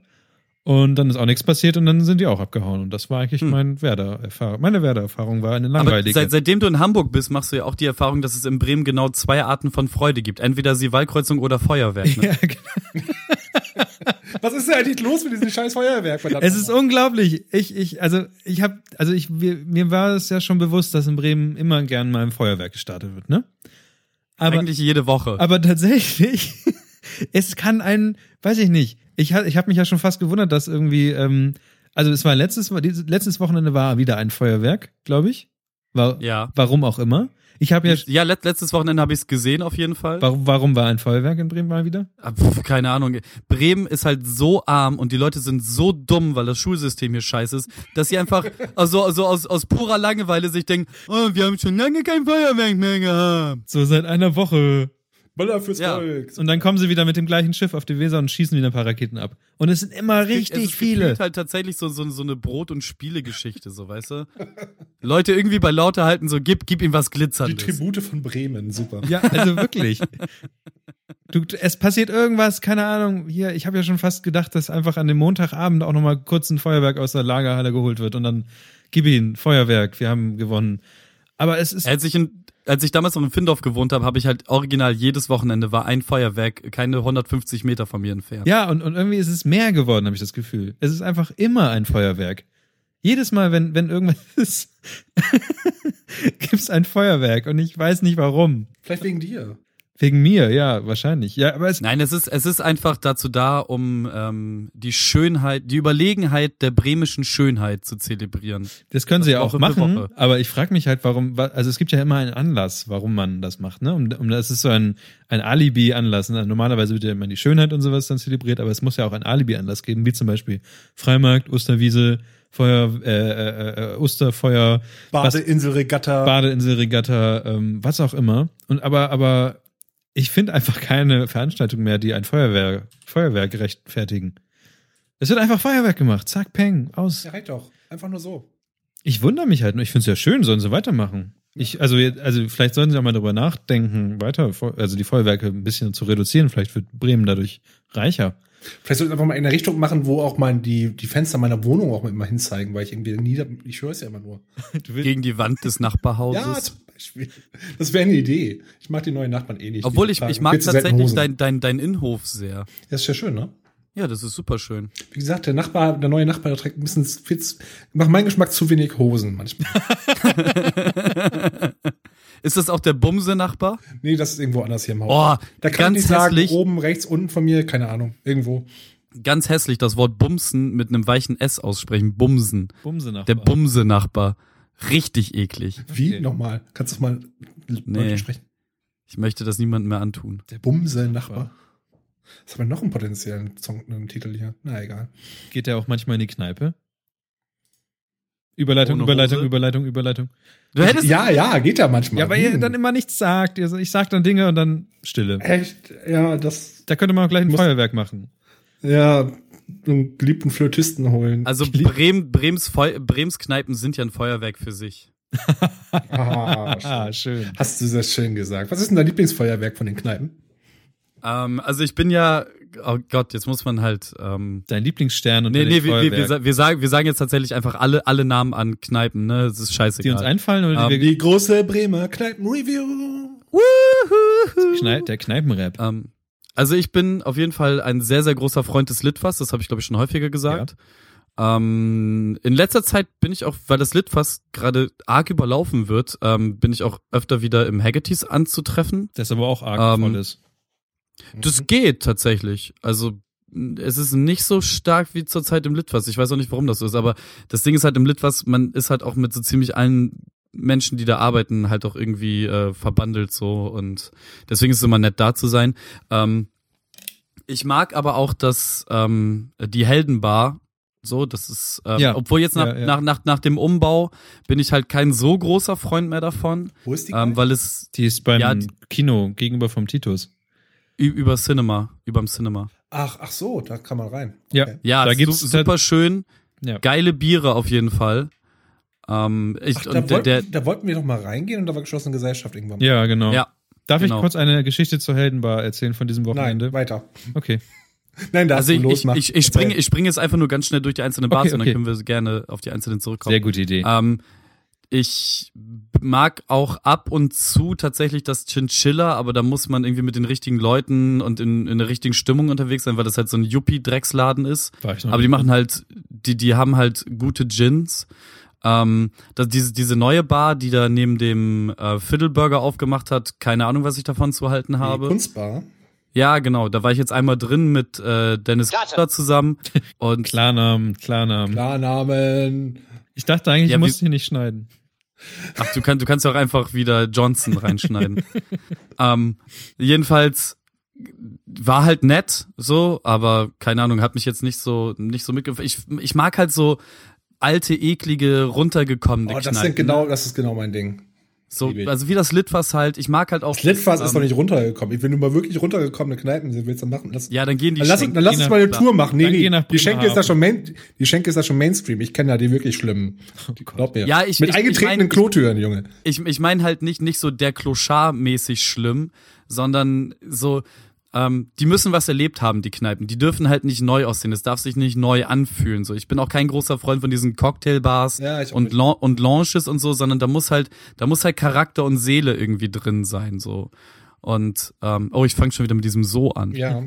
Und dann ist auch nichts passiert und dann sind die auch abgehauen. Und das war eigentlich Hm. mein Werder-Erfahrung. Meine Werder-Erfahrung war eine Aber langweilige. seit, seitdem du in Hamburg bist, machst du ja auch die Erfahrung, dass es in Bremen genau zwei Arten von Freude gibt. Entweder Sivalkreuzung oder Feuerwerk. Ne? ja, genau. Was ist denn eigentlich los mit diesem scheiß Feuerwerk? verdammt Es ist unglaublich. Ich, ich, also ich habe, also ich, wir, mir war es ja schon bewusst, dass in Bremen immer gern mal ein Feuerwerk gestartet wird, ne? Aber, Eigentlich jede Woche. aber tatsächlich, es kann ein, weiß ich nicht. Ich, ich habe mich ja schon fast gewundert, dass irgendwie, ähm, also es war letztes, letztes Wochenende war wieder ein Feuerwerk, glaube ich. War, ja. Warum auch immer. Ich habe ja, Ja, let, letztes Wochenende habe ich es gesehen auf jeden Fall. warum, warum war ein Feuerwerk in Bremen mal wieder? Ah, pf, keine Ahnung. Bremen ist halt so arm und die Leute sind so dumm, weil das Schulsystem hier scheiße ist, dass sie einfach also, also aus, aus purer Langeweile sich denken, oh, wir haben schon lange kein Feuerwerk mehr gehabt. So seit einer Woche. Böller fürs Ja. Volk. Und dann kommen sie wieder mit dem gleichen Schiff auf die Weser und schießen wieder ein paar Raketen ab. Und es sind immer es richtig ist viele. gefühlt halt tatsächlich so, so, so eine Brot- und Spielegeschichte, so, weißt du? Leute irgendwie bei Lauter halten so, gib, gib ihm was Die Glitzerndes. Tribute von Bremen, super. Ja, also wirklich. Du, es passiert irgendwas, keine Ahnung. Hier, ich habe ja schon fast gedacht, dass einfach an dem Montagabend auch nochmal kurz ein Feuerwerk aus der Lagerhalle geholt wird und dann gib ihn, Feuerwerk, wir haben gewonnen. Aber es ist, Als ich, in, als ich damals noch in Findorf gewohnt habe, habe ich halt original jedes Wochenende war ein Feuerwerk, keine 150 Meter von mir entfernt. ja, und, und irgendwie ist es mehr geworden, habe ich das Gefühl. Es ist einfach immer ein Feuerwerk. Jedes Mal, wenn, wenn irgendwas ist, gibt's ein Feuerwerk und ich weiß nicht warum. Vielleicht wegen dir. Wegen mir, ja, wahrscheinlich. Ja, aber es, Nein, es ist, es ist einfach dazu da, um ähm, die Schönheit, die Überlegenheit der bremischen Schönheit zu zelebrieren. Das können sie ja Das auch Woche für machen, aber ich frage mich halt, warum, wa- also es gibt ja immer einen Anlass, warum man das macht, ne? Und, und das ist so ein, ein Alibi-Anlass. Ne? Normalerweise wird ja immer die Schönheit und sowas dann zelebriert, aber es muss ja auch einen Alibi-Anlass geben, wie zum Beispiel Freimarkt, Osterwiese, Feuer, äh, äh, äh, Osterfeuer, Badeinselregatta. Badeinselregatta, ähm, was auch immer. Und aber, aber ich finde einfach keine Veranstaltung mehr, die ein Feuerwehr, Feuerwerk rechtfertigen. Es wird einfach Feuerwerk gemacht. Zack, peng, aus. ja, reicht doch. Einfach nur so. Ich wundere mich halt nur. Ich finde es ja schön, sollen sie weitermachen. Ich, also, also vielleicht sollten sie auch mal darüber nachdenken, weiter, also die Feuerwerke ein bisschen zu reduzieren. Vielleicht wird Bremen dadurch reicher. Vielleicht sollten wir einfach mal in eine Richtung machen, wo auch mal die, die Fenster meiner Wohnung auch mal hinzeigen, weil ich irgendwie nie, ich höre es ja immer nur. Gegen die Wand des Nachbarhauses. Ja, Beispiel. Das wäre eine Idee. Ich mag die neuen Nachbarn eh nicht. Obwohl ich, ich mag tatsächlich Hosen. dein, dein, Innenhof sehr. Das ist ja schön, ne? Ja, das ist super schön. Wie gesagt, der Nachbar, der neue Nachbar, der trägt ein bisschen viel, zu- nach meinem Geschmack zu wenig Hosen manchmal. Ist das auch der Bumse-Nachbar? nee, das ist irgendwo anders hier im Haus. Oh, da kann ganz ich nicht sagen, hässlich. oben, rechts, unten von mir, keine Ahnung, irgendwo. Ganz hässlich, das Wort Bumsen mit einem weichen S aussprechen. Bumsen. Bumse nach. Der Bumse-Nachbar. Richtig eklig. Wie? Okay. Nochmal. Kannst du das mal nee. sprechen? Ich möchte das niemandem mehr antun. Der Bumse Nachbar. Was haben wir noch einen potenziellen Song, einen Titel hier? Na egal. Geht der auch manchmal in die Kneipe? Überleitung, Ohne Überleitung, Hose? Überleitung, Überleitung. Du hättest Ja, ja, geht ja manchmal. Ja, weil ihr Hm. dann immer nichts sagt. Ich sag dann Dinge und dann Stille. Echt? Ja, das. Da könnte man auch gleich ein Feuerwerk machen. Ja, einen geliebten Flötisten holen. Also Bremen, Brems, Feu Brems Kneipen sind ja ein Feuerwerk für sich. Ah, Ah, schön. schön. Hast du das schön gesagt. Was ist denn dein Lieblingsfeuerwerk von den Kneipen? Ähm, also ich bin ja, oh Gott, jetzt muss man halt. Ähm, Dein Lieblingsstern und nee, nee, wir, wir, wir, sagen, wir sagen jetzt tatsächlich einfach alle, alle Namen an Kneipen, ne? Das ist scheißegal. die uns einfallen oder Ähm, die wir Die große Bremer Kneipen-Review. Knei der Kneipenrap? Ähm, also ich bin auf jeden Fall ein sehr, sehr großer Freund des Litfass, das habe ich glaube ich schon häufiger gesagt. Ähm, in letzter Zeit bin ich auch, weil das Litfass gerade arg überlaufen wird, ähm, bin ich auch öfter wieder im Haggertys anzutreffen. Das aber auch arg ähm, voll ist. Das geht tatsächlich. Also es ist nicht so stark wie zurzeit im Litfass. Ich weiß auch nicht, warum das so ist, aber das Ding ist halt im Litfass, man ist halt auch mit so ziemlich allen Menschen, die da arbeiten, halt auch irgendwie äh, verbandelt so und deswegen ist es immer nett da zu sein. Ähm, ich mag aber auch das ähm, die Heldenbar. So, das ist, ähm, Ja. obwohl jetzt nach, Ja, ja. nach nach nach dem Umbau bin ich halt kein so großer Freund mehr davon, Wo ist die? ähm, weil es Die ist beim ja, die- Kino gegenüber vom Titus. über Cinema, überm Cinema. ach, ach so, da kann man rein. Ja. Okay. Ja, Da da gibt's super schön, Ja. geile Biere auf jeden Fall. Ähm, ich, Ach, da, und der, wollten, der, da wollten wir doch mal reingehen und da war geschlossene Gesellschaft irgendwann. Ja, genau. ja, Darf genau. ich kurz eine Geschichte zur Heldenbar erzählen von diesem Nein, Wochenende? weiter. Okay. Nein, da also ich, los, ich, ich, ich springe ich springe jetzt einfach nur ganz schnell durch die einzelnen Bars Okay, und dann okay. können wir gerne auf die einzelnen zurückkommen. Sehr gute Idee. Ähm, ich mag auch ab und zu tatsächlich das Chinchilla, aber da muss man irgendwie mit den richtigen Leuten und in, in der richtigen Stimmung unterwegs sein, weil das halt so ein Yuppie-Drecksladen ist. War ich noch Aber die machen halt, die, die haben halt gute Gins. Ähm, das, diese, diese neue Bar, die da neben dem äh, Fiddleburger aufgemacht hat, keine Ahnung, was ich davon zu halten Die habe. Kunstbar. Ja, genau. Da war ich jetzt einmal drin mit äh, Dennis Klar zusammen. Und Klarnamen, Klarnamen. Klarnamen. Ich dachte eigentlich, Ja, ich muss hier nicht schneiden. ach, du kannst, du kannst ja auch einfach wieder Johnson reinschneiden. ähm, jedenfalls war halt nett, so, aber keine Ahnung, hat mich jetzt nicht so nicht so mitgefallen. Ich, ich mag halt so alte, eklige, runtergekommene Oh, das Kneipen. sind genau, das ist genau mein Ding. So, also wie das Litfass halt. Ich mag halt auch. Das Litfass ist noch nicht runtergekommen. Wenn du mal wirklich runtergekommene Kneipen willst, dann machen lass, Ja, dann gehen die. dann lass, Schenken. dann lass uns mal eine. Tour machen. Nee, nee, die Schenke ist da schon Main, die Schenke ist da schon Mainstream. Ich kenne da die wirklich schlimmen. Glaub mir. Ja, ich- Mit ich- eingetretenen ich mein- Klotüren, Junge. Ich, ich meine halt nicht, nicht so der Clochard-mäßig schlimm, sondern so, ähm, die müssen was erlebt haben, die Kneipen. Die dürfen halt nicht neu aussehen. Es darf sich nicht neu anfühlen. So, ich bin auch kein großer Freund von diesen Cocktailbars Ja, und. Lan und Lounges und so, sondern da muss halt, da muss halt Charakter und Seele irgendwie drin sein. So. Und ähm, oh, ich fange schon wieder mit diesem So an. Ja.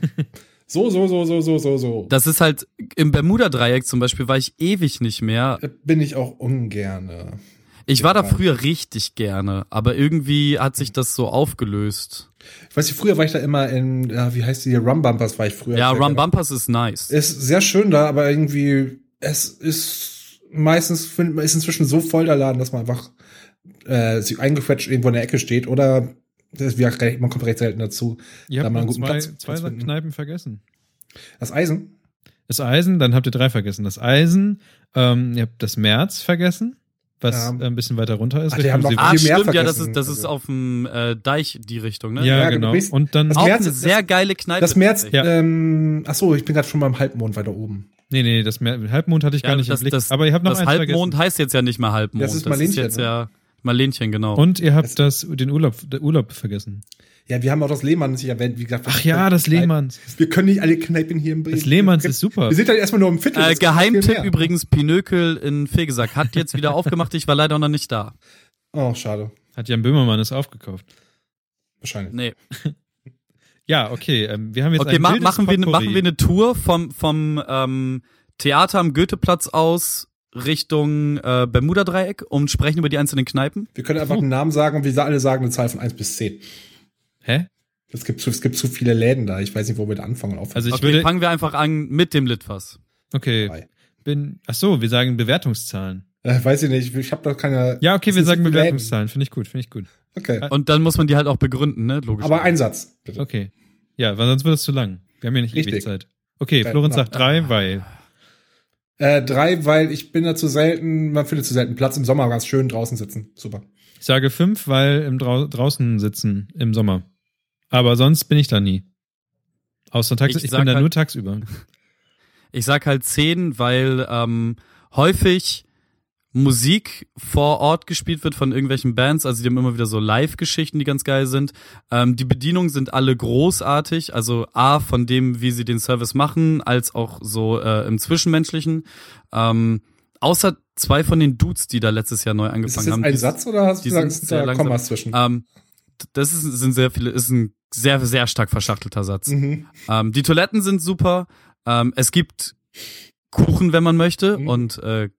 So, so, so, so, so, so, so. Das ist halt, im Bermuda-Dreieck zum Beispiel war ich ewig nicht mehr. Da bin ich auch ungerne. Ich war da früher richtig gerne, aber irgendwie hat sich das so aufgelöst. Ich weiß nicht, früher war ich da immer in, ja, wie heißt die hier? Rum Bumpers war ich früher. Ja, Rum. Bumpers ist nice. Ist sehr schön da, aber irgendwie, es ist meistens, find, ist inzwischen so voll der Laden, dass man einfach äh, sich eingequetscht irgendwo in der Ecke steht oder das, wie gesagt, man kommt recht selten dazu. Ihr Da habt mal einen zwei, Platz- zwei Platz. Kneipen vergessen. Das Eisen? Das Eisen, dann habt ihr drei vergessen. Das Eisen, ähm, ihr habt das März vergessen, was Ja. äh, ein bisschen weiter runter ist. Ach, die haben noch- Ah, viel mehr stimmt, ja, das ist, das also. ist auf dem äh, Deich die Richtung, ne? ja, Ja, genau. bist- Und dann, das Auch März- eine sehr geile Kneipe. Das März, Ja. ähm, ach so, ich bin gerade schon beim Halbmond weiter oben. nee, nee, das Mer Halbmond hatte ich Ja, gar nicht das, im Blick. das, aber ihr habt noch das eins Halbmond vergessen. heißt jetzt ja nicht mehr Halbmond. Das ist Marlenchen, jetzt ne? ja Marlenchen, genau. Und ihr habt das, den Urlaub, Urlaub vergessen. Ja, wir haben auch das Lehmann sich erwähnt, wie gesagt. Ach ja, das Lehmanns. Wir können nicht alle Kneipen hier im Das Lehmanns ist super. Wir sind halt erstmal nur im Viertel. äh, Geheimtipp übrigens, Pinökel in Fegesack hat jetzt wieder aufgemacht. Ich war leider noch nicht da. Oh, schade. Hat Jan Böhmermann es aufgekauft. Wahrscheinlich. Nee. Ja, okay. Ähm, wir haben jetzt Okay, ein ma machen, wir, ne- Potpourri. machen wir eine Tour vom, vom ähm, Theater am Goetheplatz aus Richtung äh, Bermuda-Dreieck und sprechen über die einzelnen Kneipen. Wir können einfach einen Namen sagen und wir alle sagen eine Zahl von 1 bis 10. Hä? Es gibt, zu, es gibt zu viele Läden da. Ich weiß nicht, wo wir da anfangen und aufhören. Also ich okay, würde. fangen wir einfach an mit dem Litfass. Okay. Drei. Bin. Ach so, wir sagen Bewertungszahlen. äh, weiß ich nicht. Ich habe da keine. Ja, okay, wir sagen. Bewertungszahlen. Finde ich gut, finde ich gut. Okay. Und dann muss man die halt auch begründen, ne? Logisch. Aber ein Satz, bitte. Okay. Ja, weil sonst wird es zu lang. Wir haben ja nicht ewig Richtig. Zeit. Okay, Okay, Florenz sagt drei, weil. Äh, drei, weil ich bin da zu selten, man findet zu selten Platz im Sommer ganz schön draußen sitzen. Super. Ich sage fünf, weil im Drau draußen sitzen im Sommer. Aber sonst bin ich da nie. Außer tags Ich ich, bin da halt- nur tagsüber. Ich sag halt zehn, weil ähm, häufig Musik vor Ort gespielt wird von irgendwelchen Bands. Also die haben immer wieder so Live-Geschichten, die ganz geil sind. Ähm, die Bedienungen sind alle großartig. Also A, von dem, wie sie den Service machen, als auch so äh, im Zwischenmenschlichen. Ähm, außer zwei von den Dudes, die da letztes Jahr neu Ist das angefangen jetzt haben. ein die- Satz oder hast du gesagt, da. Kommas zwischen? Ähm, das ist, sind sehr viele, ist ein sehr, sehr stark verschachtelter Satz. Mhm. Ähm, die Toiletten sind super. Ähm, es gibt Kuchen, wenn man möchte, Mhm. und äh,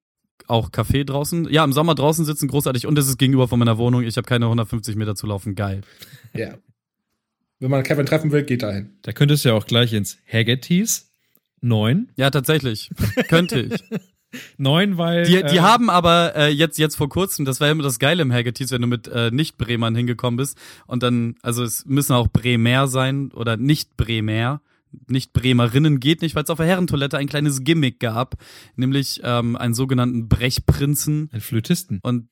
auch Kaffee draußen. Ja, im Sommer draußen sitzen großartig und es ist gegenüber von meiner Wohnung. Ich habe keine 150 Meter zu laufen. Geil. Ja. Wenn man Kevin treffen will, geht dahin. Da könntest du ja auch gleich ins Haggerty's. Neun. Ja, tatsächlich. Könnte ich. Neun, weil. Die, die äh, haben aber äh, jetzt jetzt vor kurzem, das war ja immer das Geile im Haggerty's, wenn du mit äh, nicht-Bremern hingekommen bist und dann, also es müssen auch Bremer sein oder nicht Bremer, nicht Bremerinnen geht nicht, weil es auf der Herrentoilette ein kleines Gimmick gab, nämlich ähm, einen sogenannten Brechprinzen Ein Flötisten. und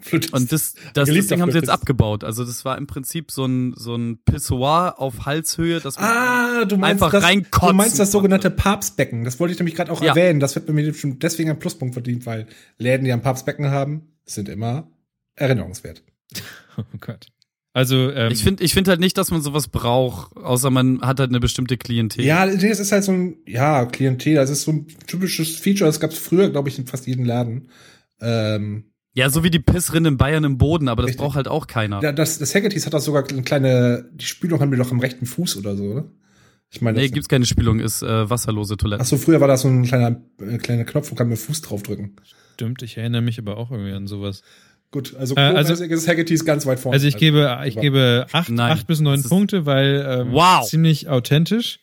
Flötist. und das, das, das Ding haben sie jetzt abgebaut. Also das war im Prinzip so ein so ein Pissoir auf Halshöhe, das man Ah, du meinst Einfach das, reinkotzen du meinst das konnte. sogenannte Papstbecken. Das wollte ich nämlich gerade auch Ja. erwähnen. Das wird bei mir bestimmt deswegen ein Pluspunkt verdient, weil Läden, die ein Papstbecken haben, sind immer erinnerungswert. Oh Gott. Also, ähm, Ich finde ich finde halt nicht, dass man sowas braucht, außer man hat halt eine bestimmte Klientel. Ja, das ist halt so ein, ja, Klientel. Das ist so ein typisches Feature. Das gab es früher, glaube ich, in fast jedem Laden. Ähm, Ja, so wie die Pissrinne in Bayern im Boden, aber das Richtig. braucht halt auch keiner. da- das, das Haggerty's hat das sogar eine kleine, die Spülung haben wir doch am rechten Fuß oder so, oder? Ich meine, nee, gibt's keine Spülung, ist äh, wasserlose Toilette. ach so, früher war das so ein kleiner, äh, kleiner Knopf, wo kann man Fuß draufdrücken. stimmt, ich erinnere mich aber auch irgendwie an sowas. Gut, also, Äh, also- also ist Haggerty's ganz weit vorne. Also ich gebe, ich gebe acht, Nein, acht bis neun Punkte, weil ähm, Wow. ziemlich authentisch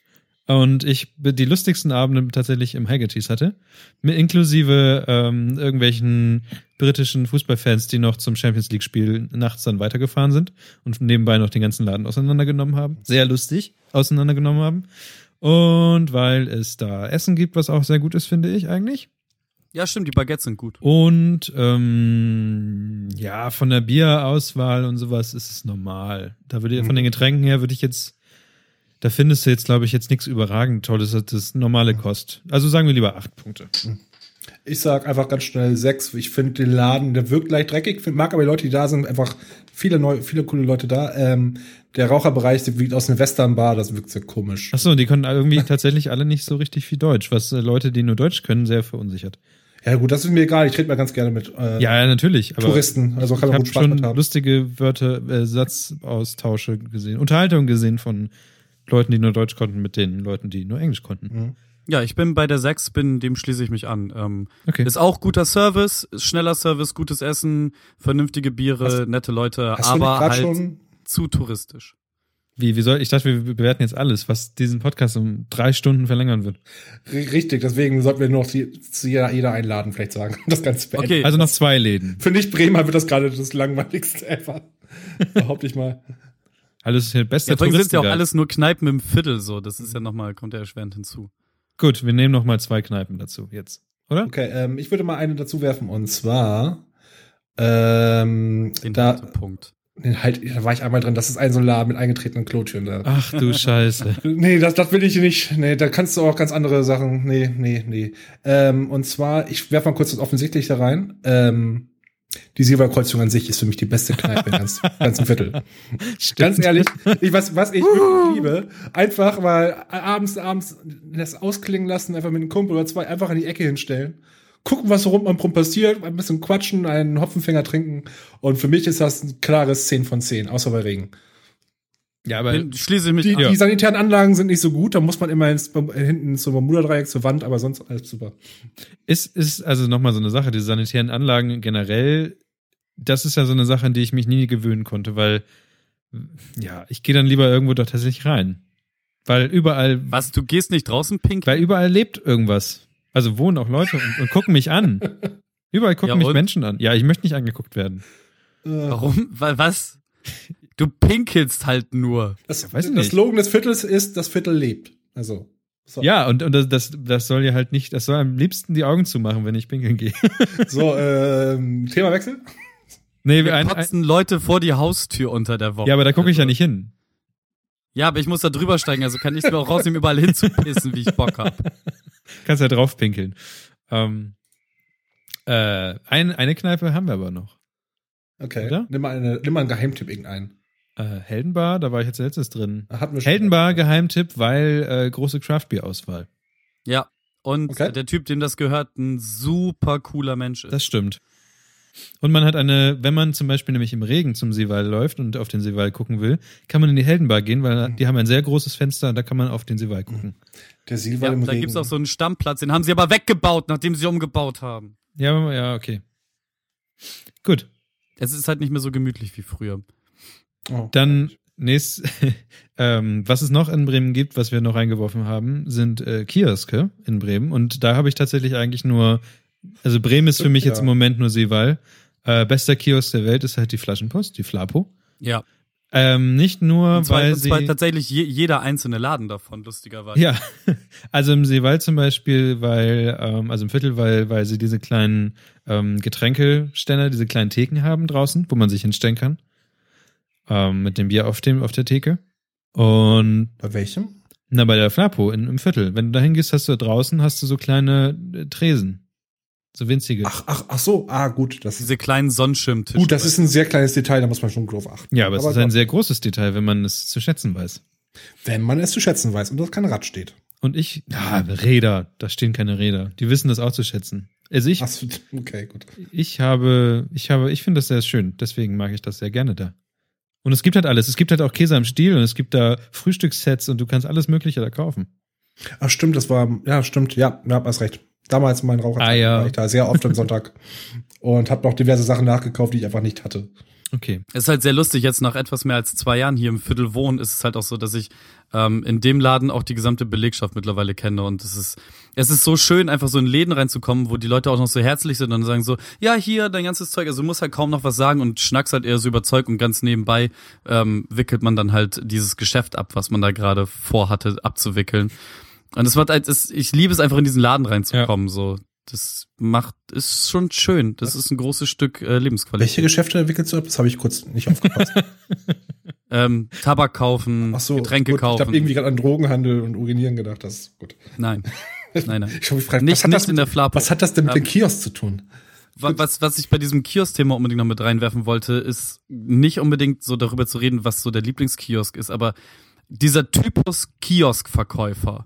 und ich die lustigsten Abende tatsächlich im Haggerty's hatte, mit inklusive ähm, irgendwelchen britischen Fußballfans, die noch zum Champions League Spiel nachts dann weitergefahren sind und nebenbei noch den ganzen Laden auseinandergenommen haben, sehr lustig auseinandergenommen haben und weil es da Essen gibt, was auch sehr gut ist, finde ich eigentlich. Ja, stimmt, die Baguettes sind gut. Und ähm, ja, von der Bierauswahl und sowas ist es normal. Da würde ich von den Getränken her würde ich jetzt, da findest du jetzt, glaube ich, jetzt nichts überragend Tolles. Das ist normale Kost. Also sagen wir lieber acht Punkte. Ich sag einfach ganz schnell sechs. Ich finde den Laden, der wirkt leicht dreckig. Ich mag aber die Leute, die da sind, einfach viele neue, viele coole Leute da. Ähm, der Raucherbereich, der wirkt aus einer Westernbar, das wirkt sehr komisch. Achso, die können irgendwie tatsächlich alle nicht so richtig viel Deutsch, was äh, Leute, die nur Deutsch können, sehr verunsichert. Ja gut, das ist mir egal. Ich rede mal ganz gerne mit äh, Ja, natürlich. Touristen. Also kann ich man habe gut Spaß schon haben. lustige Wörter, äh, Satzaustausche gesehen, Unterhaltung gesehen von Leuten, die nur Deutsch konnten, mit den Leuten, die nur Englisch konnten. Ja, ich bin bei der 6, bin, dem schließe ich mich an. Ähm, Okay. Ist auch guter Service, ist schneller Service, gutes Essen, vernünftige Biere, Hast- nette Leute, aber halt schon zu touristisch. Wie, wie soll, ich dachte, wir bewerten jetzt alles, was diesen Podcast um drei Stunden verlängern wird. Richtig, deswegen sollten wir noch die, zu jeder, jeder einladen, vielleicht sagen. Das Ganze beenden. Okay, Also noch zwei Läden. Für nicht Bremer wird das gerade das langweiligste ever. Behaupte ich mal. Alles hier bester ja, übrigens sind ja auch alles nur Kneipen im Viertel so. Das ist ja nochmal, kommt ja erschwerend hinzu. Gut, wir nehmen noch mal zwei Kneipen dazu jetzt, oder? Okay, ähm, ich würde mal eine dazu werfen und zwar ähm, Den da, Punkt. den halt, da war ich einmal drin, das ist ein so ein Laden mit eingetretenen Klotüren da. Ach du Scheiße. Nee, das, das will ich nicht. Nee, da kannst du auch ganz andere Sachen. Nee, nee, nee. Ähm, und zwar, ich werfe mal kurz das Offensichtliche rein. Ähm, die Silberkreuzung an sich ist für mich die beste Kneipe im ganz, ganzen Viertel. Ganz ehrlich, ich was, was ich wirklich liebe, einfach mal abends, abends das ausklingen lassen, einfach mit einem Kumpel oder zwei einfach an die Ecke hinstellen. Gucken, was so rum und rum passiert, ein bisschen quatschen, einen Hopfenfänger trinken. Und für mich ist das ein klares 10 von 10, außer bei Regen. Ja, aber Bin- Schließe ich mich Die, an. die sanitären Anlagen sind nicht so gut, da muss man immer ins, hinten zum Bermuda-Dreieck zur Wand, aber sonst alles super. ist, ist also noch mal so eine Sache, diese sanitären Anlagen generell, das ist ja so eine Sache, an die ich mich nie gewöhnen konnte, weil ja, ich gehe dann lieber irgendwo doch tatsächlich rein. Weil überall, Was, du gehst nicht draußen, Pink? weil überall lebt irgendwas. Also wohnen auch Leute und, und gucken mich an. Überall gucken Ja, mich? Menschen an. Ja, ich möchte nicht angeguckt werden. Warum? Weil was? Du pinkelst halt nur. Das, Ja, weiß ich das nicht. Slogan des Viertels ist, das Viertel lebt. Also, So, Ja, und, und das, das, soll ja halt nicht, das soll am liebsten die Augen zumachen, wenn ich pinkeln gehe. so ähm, Themawechsel. nee, Wir ein, ein, kotzen Leute vor die Haustür unter der Woche. ja, aber da gucke ich ja nicht hin. Ja, aber ich muss da drüber steigen, also kann ich mir auch rausnehmen, überall hinzupissen, wie ich Bock hab. Kannst ja drauf pinkeln. Ähm, äh, ein, eine Kneipe haben wir aber noch. Okay. Oder? Nimm mal, eine, nimm mal einen Geheimtipp irgendeinen. Äh, Heldenbar, da war ich jetzt letztes drin. Hatten wir schon. Heldenbar, Geheimtipp, weil äh, große Craftbeer-Auswahl. Ja. Und Okay. der Typ, dem das gehört, ein super cooler Mensch ist. Das stimmt. Und man hat eine, wenn man zum Beispiel nämlich im Regen zum Seewall läuft und auf den Seewall gucken will, kann man in die Heldenbar gehen, weil die haben ein sehr großes Fenster und da kann man auf den Seewall gucken. Der Silber ja, im da Regen. gibt's auch so einen Stammplatz, den haben sie aber weggebaut, nachdem sie umgebaut haben. Ja, ja, okay. Gut. Es ist halt nicht mehr so gemütlich wie früher. Oh. Dann nächst, ähm, was es noch in Bremen gibt, was wir noch reingeworfen haben, sind äh, Kioske in Bremen. Und da habe ich tatsächlich eigentlich nur, also Bremen ist für mich Ja. jetzt im Moment nur Seewall. Äh, bester Kiosk der Welt ist halt die Flaschenpost, die Flapo. Ja. Ähm, nicht nur, Und zwar, weil und zwar sie tatsächlich je, jeder einzelne Laden davon, lustigerweise. Ja, also im Seewald zum Beispiel, weil, ähm, also im Viertel, weil, weil sie diese kleinen ähm, Getränkeständer, diese kleinen Theken haben draußen, wo man sich hinstellen kann. Ähm, mit dem Bier auf dem, auf der Theke. Und Bei welchem? na, bei der Flapo in, im Viertel. Wenn du da hingehst, hast du draußen, hast du so kleine äh, Tresen. So winzige. Ach, ach, ach so. Ah, gut. Das Diese kleinen Sonnenschirmtische. gut, das ist ein sehr kleines Detail, da muss man schon drauf achten. ja, aber es ist ein sehr großes Detail, wenn man es zu schätzen weiß. wenn man es zu schätzen weiß und dort kein Rad steht. Und ich, ja, Räder, da stehen keine Räder. Die wissen das auch zu schätzen. Also ich, Ach so, okay, gut. Ich habe, ich habe, ich finde das sehr schön. Deswegen mag ich das sehr gerne da. Und es gibt halt alles. Es gibt halt auch Käse am Stiel und es gibt da Frühstückssets und du kannst alles Mögliche da kaufen. Ach, stimmt, das war, ja, stimmt, ja, ja, hast recht. Damals mein Raucher Ah, ja. war ich da sehr oft am Sonntag und habe noch diverse Sachen nachgekauft, die ich einfach nicht hatte. Okay. Es ist halt sehr lustig, jetzt nach etwas mehr als zwei Jahren hier im Viertel wohnen, ist es halt auch so, dass ich ähm, in dem Laden auch die gesamte Belegschaft mittlerweile kenne. Und es ist, es ist so schön, einfach so in Läden reinzukommen, wo die Leute auch noch so herzlich sind und sagen so, ja, hier, dein ganzes Zeug, also du musst halt kaum noch was sagen und schnackst halt eher so überzeugt und ganz nebenbei ähm, wickelt man dann halt dieses Geschäft ab, was man da gerade vorhatte abzuwickeln. Und es macht halt, es, ich liebe es einfach in diesen Laden reinzukommen, so. Das macht, ist schon schön. Das ist ein großes Stück äh, Lebensqualität. Welche Geschäfte entwickelst du ab? Das habe ich kurz nicht aufgepasst. Ähm, Tabak kaufen, Ach so, Getränke gut, Ich kaufen. habe irgendwie gerade an Drogenhandel und Urinieren gedacht. Das ist gut. Nein. Nein, nein. Ich habe mich gefragt, Nicht- was, hat nicht das in der mit, Flapo. was hat das denn mit Ähm, dem Kiosk zu tun? Wa- Was, was ich bei diesem Kiosk-Thema unbedingt noch mit reinwerfen wollte, ist nicht unbedingt so darüber zu reden, was so der Lieblingskiosk ist, aber dieser Typus Kioskverkäufer,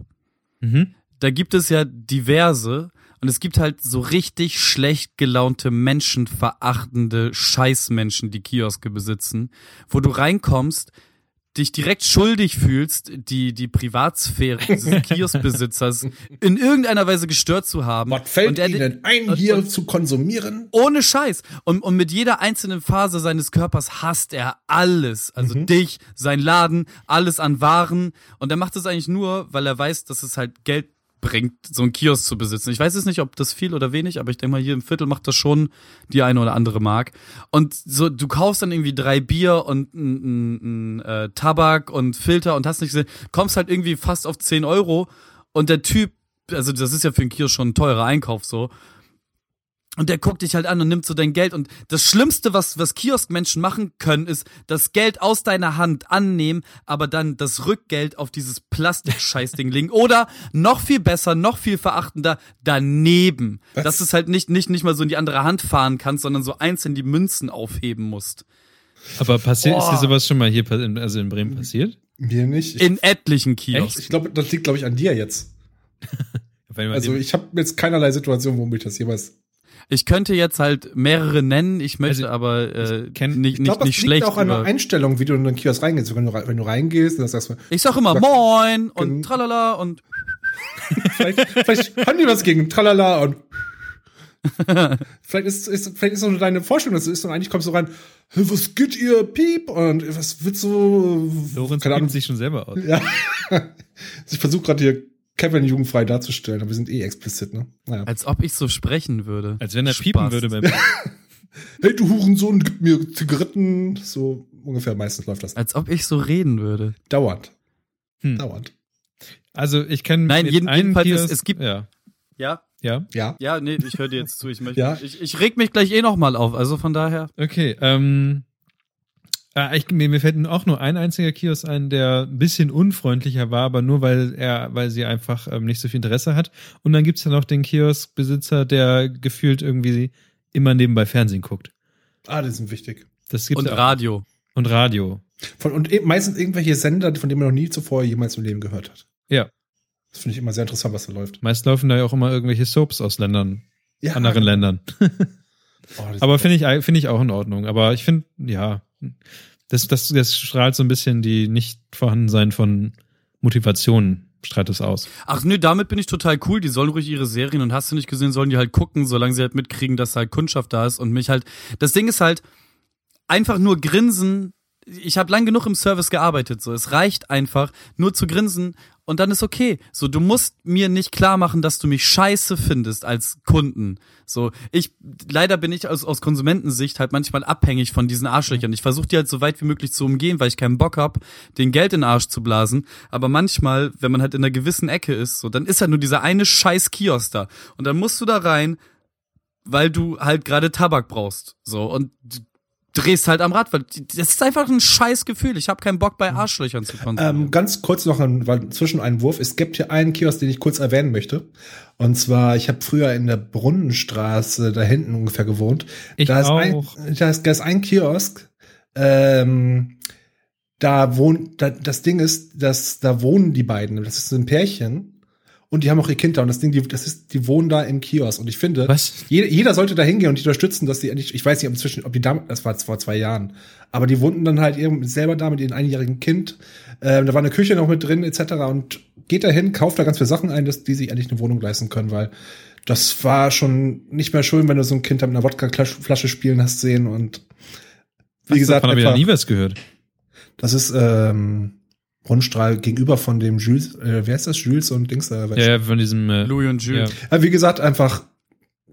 Mhm. da gibt es ja diverse und es gibt halt so richtig schlecht gelaunte, menschenverachtende Scheißmenschen, die Kioske besitzen, wo du reinkommst, dich direkt schuldig fühlst, die, die Privatsphäre dieses Kioskbesitzers in irgendeiner Weise gestört zu haben. Was fällt Und er- Ihnen ein, hier und- zu konsumieren? ohne Scheiß. Und, und mit jeder einzelnen Phase seines Körpers hasst er alles. Also dich, sein Laden, alles an Waren. Und er macht das eigentlich nur, weil er weiß, dass es halt Geld bringt, so einen Kiosk zu besitzen. Ich weiß jetzt nicht, ob das viel oder wenig, aber ich denke mal, hier im Viertel macht das schon die eine oder andere Mark. Und so, du kaufst dann irgendwie drei Bier und ein, äh, Tabak und Filter und hast nicht gesehen, kommst halt irgendwie fast auf 10 Euro und der Typ, also das ist ja für einen Kiosk schon ein teurer Einkauf so, und der guckt dich halt an und nimmt so dein Geld. Und das Schlimmste, was, was Kioskmenschen machen können, ist das Geld aus deiner Hand annehmen, aber dann das Rückgeld auf dieses Plastikscheißding legen. Oder noch viel besser, noch viel verachtender, daneben. Was? Dass du es halt nicht, nicht, nicht mal so in die andere Hand fahren kannst, sondern so einzeln die Münzen aufheben musst. Aber passiert, ist dir sowas schon mal hier, also in Bremen passiert? Mir nicht. Ich, In etlichen Kiosks. ich glaube, das liegt, glaube ich, an dir jetzt. Also ich habe jetzt keinerlei Situation, wo mich das jemals. Ich könnte jetzt halt mehrere nennen, ich möchte Also, aber äh, kenn- nicht, Ich nicht, glaube, das nicht liegt schlecht. auch an der über- Einstellung, wie du in den Kiosk reingehst. Wenn du, wenn du reingehst, dann sagst du, ich sag immer Sag- Moin und tralala und vielleicht, vielleicht haben die was gegen Tralala und vielleicht ist, ist vielleicht ist so deine Vorstellung, das ist und eigentlich kommst du rein, "Hä, was geht ihr Piep und was wird so Lorenz keine Ahnung, sich schon selber aus. Ja. ich versuche gerade hier Kevin jugendfrei darzustellen, aber wir sind eh explizit, ne? Naja. als ob ich so sprechen würde. Als wenn er Spaß. piepen würde beim Hey, du Hurensohn, gib mir Zigaretten. So ungefähr meistens läuft das. Als ob ich so reden würde. Dauernd. Hm. Dauernd. Also ich kenne Nein, jeden- jedenfalls, es- Kiosk, es gibt- ja, Ja? ja, Ja. Ja, nee, ich höre dir jetzt zu. Ich, möchte, Ja. ich, ich reg mich gleich eh nochmal auf, also von daher. okay. Ähm, äh, ich, mir, mir fällt auch nur ein einziger Kiosk ein, der ein bisschen unfreundlicher war, aber nur weil er, weil sie einfach ähm, nicht so viel Interesse hat. Und dann gibt's dann noch den Kioskbesitzer, der gefühlt irgendwie immer nebenbei Fernsehen guckt. Ah, die sind wichtig. Das gibt's Und ja auch. Radio. und Radio. Von, und eben meistens irgendwelche Sender, von denen man noch nie zuvor jemals im Leben gehört hat. Ja. Das finde ich immer sehr interessant, was da läuft. Meist laufen da ja auch immer irgendwelche Soaps aus Ländern, Ja. anderen Ländern. Oh, Aber finde ich, finde ich auch in Ordnung. Aber ich finde, ja, das, das, das strahlt so ein bisschen die nicht vorhandensein von Motivation, strahlt es aus. Ach nö, damit bin ich total cool. Die sollen ruhig ihre Serien und hast du nicht gesehen, sollen die halt gucken, solange sie halt mitkriegen, dass halt Kundschaft da ist und mich halt. Das Ding ist halt einfach nur grinsen. Ich habe lang genug im Service gearbeitet, so es reicht einfach nur zu grinsen und dann ist okay. So du musst mir nicht klar machen, dass du mich scheiße findest als Kunden. So ich leider bin ich aus, aus Konsumentensicht halt manchmal abhängig von diesen Arschlöchern. Ich versuche die halt so weit wie möglich zu umgehen, weil ich keinen Bock hab, den Geld in den Arsch zu blasen. Aber manchmal, wenn man halt in einer gewissen Ecke ist, so dann ist halt nur dieser eine scheiß Kiosk da und dann musst du da rein, weil du halt gerade Tabak brauchst. So und drehst halt am Rad, weil das ist einfach ein scheiß Gefühl. Ich habe keinen Bock bei Arschlöchern zu konsumieren. Ähm, ganz kurz noch ein weil Zwischeneinwurf. Es gibt hier einen Kiosk, den ich kurz erwähnen möchte. Und zwar, ich habe früher in der Brunnenstraße da hinten ungefähr gewohnt. Ich da ist auch. Ein, da, ist, da ist ein Kiosk. Ähm, da wohnt, da, das Ding ist, dass da wohnen die beiden. Das ist ein Pärchen. Und die haben auch ihr Kind da. Und das Ding, die, das ist, die wohnen da im Kiosk. Und ich finde, Was? jeder, jeder sollte da hingehen und die unterstützen, dass die endlich, ich weiß nicht, ob inzwischen, ob die da, das war vor zwei Jahren, aber die wohnten dann halt eben selber da mit ihrem einjährigen Kind. Ähm, da war eine Küche noch mit drin, etc. Und geht da hin, kauft da ganz viele Sachen ein, dass die sich endlich eine Wohnung leisten können, weil das war schon nicht mehr schön, wenn du so ein Kind da mit einer Wodka-Flasche spielen hast sehen und wie Was, gesagt, davon habe ich ja nie was gehört. das ist ähm, Rundstrahl gegenüber von dem Jules, äh, wer ist das? Jules und Dings da. Ja, ja, von diesem. Äh, Louis und Jules. ja. Ja, wie gesagt, einfach,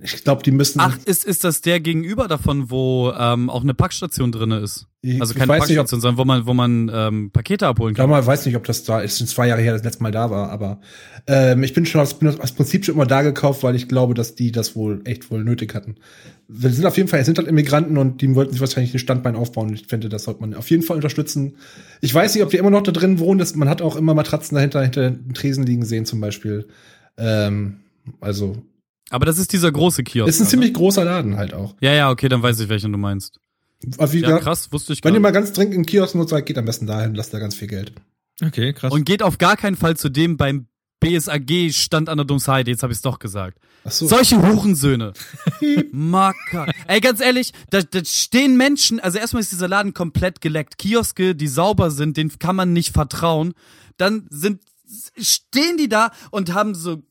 ich glaube, die müssen. Ach, ist, ist das der gegenüber davon, wo ähm, auch eine Packstation drinne ist? ich, Also ich keine weiß nicht, ob, Packstation, sondern wo man, wo man ähm, Pakete abholen Ich kann. glaube mal, weiß nicht, ob das da ist. Sind zwei Jahre her, das letzte Mal da war, aber ähm, ich bin schon aus, bin aus Prinzip schon immer da gekauft, weil ich glaube, dass die das wohl echt wohl nötig hatten. Wir sind auf jeden Fall, es sind halt Immigranten und die wollten sich wahrscheinlich ein Standbein aufbauen. Ich finde, das sollte man auf jeden Fall unterstützen. Ich weiß nicht, ob die immer noch da drin wohnen. Das, man hat auch immer Matratzen dahinter, hinter den Tresen liegen sehen zum Beispiel. Ähm, also, Aber das ist dieser große Kiosk. ist ein oder? ziemlich großer Laden halt auch. Ja, ja, okay, dann weiß ich, welchen du meinst. Aber wie Ja, gesagt, krass, wusste ich gar wenn ihr mal ganz dringend in Kiosk nutzt, geht am besten dahin, lasst da ganz viel Geld. Okay, krass. Und geht auf gar keinen Fall zu dem beim BSAG Stand an der Domsheide, jetzt habe ich es doch gesagt. Ach so. Solche Hurensöhne. Macker. Ey, ganz ehrlich, da, da stehen Menschen, also erstmal ist dieser Laden komplett geleckt. Kioske, die sauber sind, denen kann man nicht vertrauen. Dann sind, stehen die da und haben so,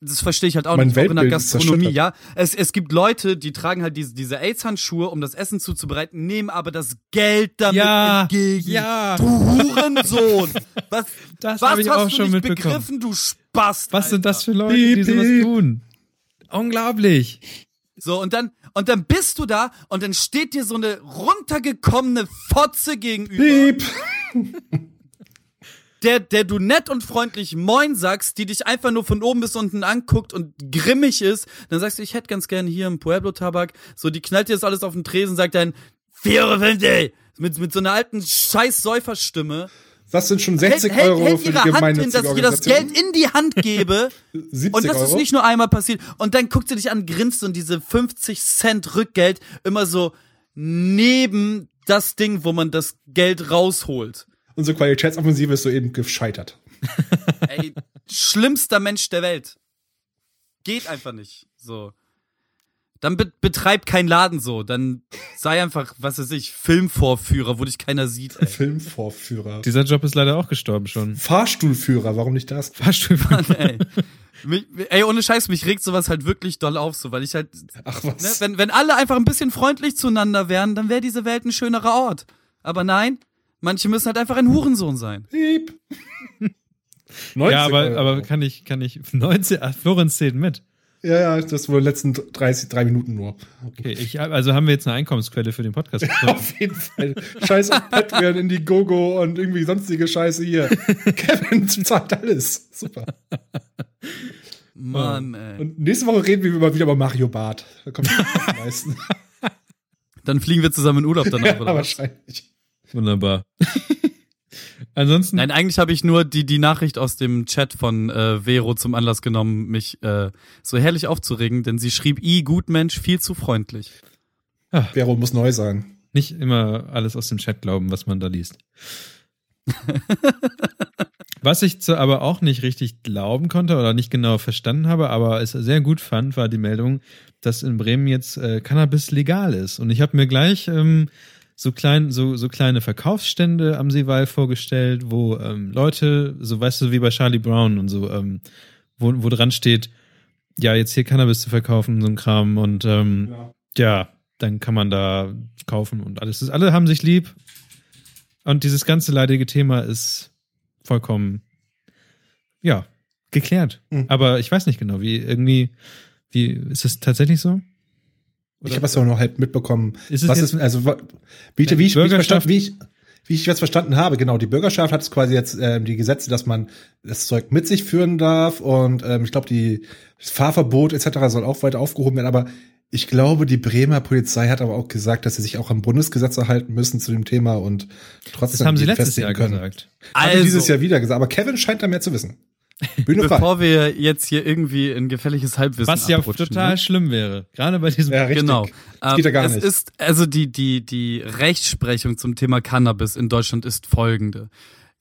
das verstehe ich halt auch Mein nicht, auch in der Weltbild Gastronomie, zerstört. ja. Es, es gibt Leute, die tragen halt diese, diese AIDS-Handschuhe, um das Essen zuzubereiten, nehmen aber das Geld damit Ja, entgegen. ja. Du Hurensohn. Was, Das was hab ich hast auch du schon nicht mitbekommen. begriffen, du Spast, Was sind das Alter? für Leute, die Piep, sowas tun? Unglaublich. So, und dann, und dann bist du da und dann steht dir so eine runtergekommene Fotze gegenüber, Piep. der, der du nett und freundlich Moin sagst, die dich einfach nur von oben bis unten anguckt und grimmig ist. Dann sagst du, ich hätte ganz gerne hier einen Pueblo-Tabak. So, die knallt dir das alles auf den Tresen, sagt dann, 4,50 mit, mit so einer alten Scheiß-Säuferstimme. Das sind schon Hält, 60 hält, Euro hält für ihre die Hand hin, gemeinnützige dass ich ihr das. Geld in die Hand gebe. 70 Und das Euro? ist nicht nur einmal passiert. Und dann guckt sie dich an, grinst und diese 50 Cent Rückgeld immer so neben das Ding, wo man das Geld rausholt. Unsere Qualitätsoffensive ist soeben gescheitert. Ey, schlimmster Mensch der Welt. Geht einfach nicht. So. Dann be betreib keinen Laden so. Dann sei einfach, was weiß ich, Filmvorführer, wo dich keiner sieht. Ey. Filmvorführer. Dieser Job ist leider auch gestorben schon. Fahrstuhlführer, warum nicht das? Fahrstuhlfahrer. ey. Mich, ey, ohne Scheiß, mich regt sowas halt wirklich doll auf, so, weil ich halt Ach Ne, was. wenn, wenn alle einfach ein bisschen freundlich zueinander wären, dann wäre diese Welt ein schönerer Ort. Aber nein, manche müssen halt einfach ein Hurensohn sein. Piep. 90 Ja, aber, Euro. aber kann ich, kann ich, 19, ach, Florenz zählt mit. Ja, ja, das wohl letzten 30, drei Minuten nur. Okay, ich, also haben wir jetzt eine Einkommensquelle für den Podcast gefunden. auf jeden Fall. Scheiß auf Patreon, Indiegogo und irgendwie sonstige Scheiße hier. Kevin zahlt alles. Super. Mann, ey. Und nächste Woche reden wir wieder über Mario Bart. Da kommt am meisten. Dann fliegen wir zusammen in Urlaub danach, ja, oder? wahrscheinlich. Wunderbar. Ansonsten. Nein, eigentlich habe ich nur die, die Nachricht aus dem Chat von äh, Vero zum Anlass genommen, mich äh, so herrlich aufzuregen, denn sie schrieb, I, gut Mensch, viel zu freundlich. Ach, Vero muss neu sein. Nicht immer alles aus dem Chat glauben, was man da liest. was ich zu, aber auch nicht richtig glauben konnte oder nicht genau verstanden habe, aber es sehr gut fand, war die Meldung, dass in Bremen jetzt äh, Cannabis legal ist. Und ich habe mir gleich ähm, so klein, so, so kleine Verkaufsstände am Seewall vorgestellt, wo ähm, Leute, so weißt du, wie bei Charlie Brown und so, ähm, wo, wo dran steht, ja, jetzt hier Cannabis zu verkaufen, so ein Kram und ähm, ja. ja, dann kann man da kaufen und alles. Das, alle haben sich lieb und dieses ganze leidige Thema ist vollkommen, ja, geklärt. Mhm. Aber ich weiß nicht genau, wie irgendwie, wie, ist es tatsächlich so? Oder? Ich habe es auch noch halb mitbekommen. Ist es was ist, also wie, wie, ich, wie, ich verstanden, wie, ich, wie ich jetzt verstanden habe, genau, die Bürgerschaft hat es quasi jetzt ähm, die Gesetze, dass man das Zeug mit sich führen darf und ähm, ich glaube, die das Fahrverbot etc. soll auch weiter aufgehoben werden, aber ich glaube, die Bremer Polizei hat aber auch gesagt, dass sie sich auch am Bundesgesetz erhalten müssen zu dem Thema und trotzdem das haben sie letztes Jahr können. gesagt. Also, haben dieses Jahr wieder gesagt, aber Kevin scheint da mehr zu wissen. Bühne Bevor wir jetzt hier irgendwie ein gefährliches Halbwissen Was ja total ne? schlimm wäre, gerade bei diesem ja, richtig. Genau. Das geht ja gar es nicht. ist also die die die Rechtsprechung zum Thema Cannabis in Deutschland ist folgende: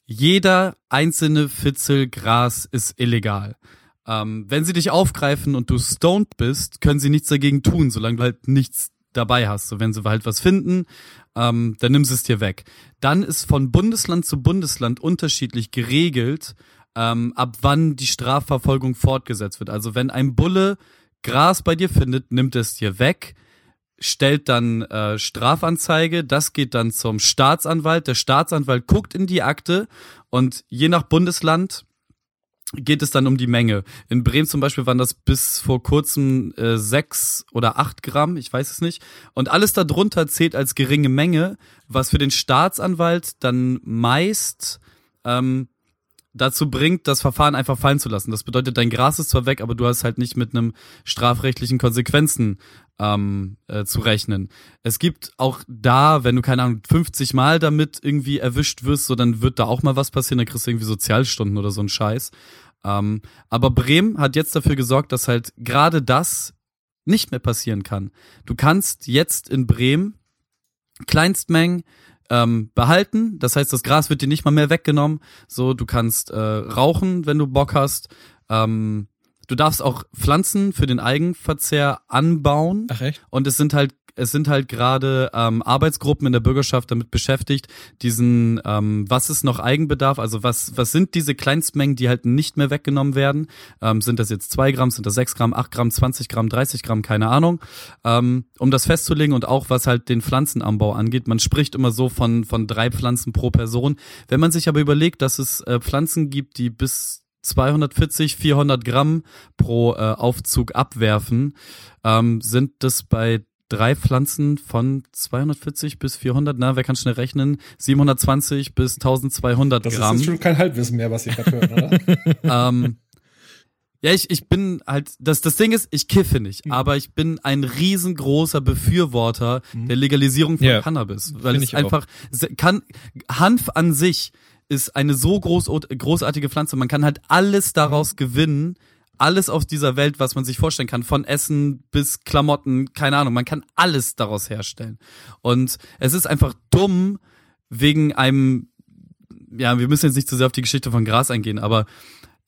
Jeder einzelne Fitzel Gras ist illegal. Ähm, wenn sie dich aufgreifen und du stoned bist, können sie nichts dagegen tun, solange du halt nichts dabei hast. So, wenn sie halt was finden, ähm, dann nimm sie es dir weg. Dann ist von Bundesland zu Bundesland unterschiedlich geregelt, ähm, ab wann die Strafverfolgung fortgesetzt wird. Also wenn ein Bulle Gras bei dir findet, nimmt es dir weg, stellt dann äh, Strafanzeige, das geht dann zum Staatsanwalt. Der Staatsanwalt guckt in die Akte und je nach Bundesland geht es dann um die Menge. In Bremen zum Beispiel waren das bis vor kurzem äh, sechs oder acht Gramm, ich weiß es nicht. Und alles darunter zählt als geringe Menge, was für den Staatsanwalt dann meist ähm, dazu bringt, das Verfahren einfach fallen zu lassen. Das bedeutet, dein Gras ist zwar weg, aber du hast halt nicht mit einem strafrechtlichen Konsequenzen ähm, äh, zu rechnen. Es gibt auch da, wenn du keine Ahnung 50 Mal damit irgendwie erwischt wirst, so dann wird da auch mal was passieren, dann kriegst du irgendwie Sozialstunden oder so ein Scheiß. Ähm, aber Bremen hat jetzt dafür gesorgt, dass halt gerade das nicht mehr passieren kann. Du kannst jetzt in Bremen Kleinstmengen ähm, behalten. Das heißt, das Gras wird dir nicht mal mehr weggenommen. So, du kannst äh, rauchen, wenn du Bock hast. Ähm, du darfst auch Pflanzen für den Eigenverzehr anbauen. Ach echt? Und es sind halt es sind halt gerade ähm, Arbeitsgruppen in der Bürgerschaft damit beschäftigt, diesen, ähm, was ist noch Eigenbedarf, also was, was sind diese Kleinstmengen, die halt nicht mehr weggenommen werden? Ähm, sind das jetzt zwei Gramm, sind das sechs Gramm, acht Gramm, 20 Gramm, 30 Gramm, keine Ahnung. Ähm, um das festzulegen und auch was halt den Pflanzenanbau angeht. Man spricht immer so von, von drei Pflanzen pro Person. Wenn man sich aber überlegt, dass es äh, Pflanzen gibt, die bis 240, 400 Gramm pro äh, Aufzug abwerfen, ähm, sind das bei drei Pflanzen von 240 bis 400, na, wer kann schnell rechnen? 720 bis 1200 das Gramm. Das ist schon kein Halbwissen mehr, was ihr gerade hört, oder? ähm, ja, ich, ich bin halt, das, das Ding ist, ich kiffe nicht, mhm. aber ich bin ein riesengroßer Befürworter mhm. der Legalisierung von ja, Cannabis, weil es einfach, kann, Hanf an sich ist eine so groß, großartige Pflanze, man kann halt alles daraus mhm. gewinnen, alles auf dieser Welt, was man sich vorstellen kann, von Essen bis Klamotten, keine Ahnung, man kann alles daraus herstellen. Und es ist einfach dumm, wegen einem, ja, wir müssen jetzt nicht zu sehr auf die Geschichte von Gras eingehen, aber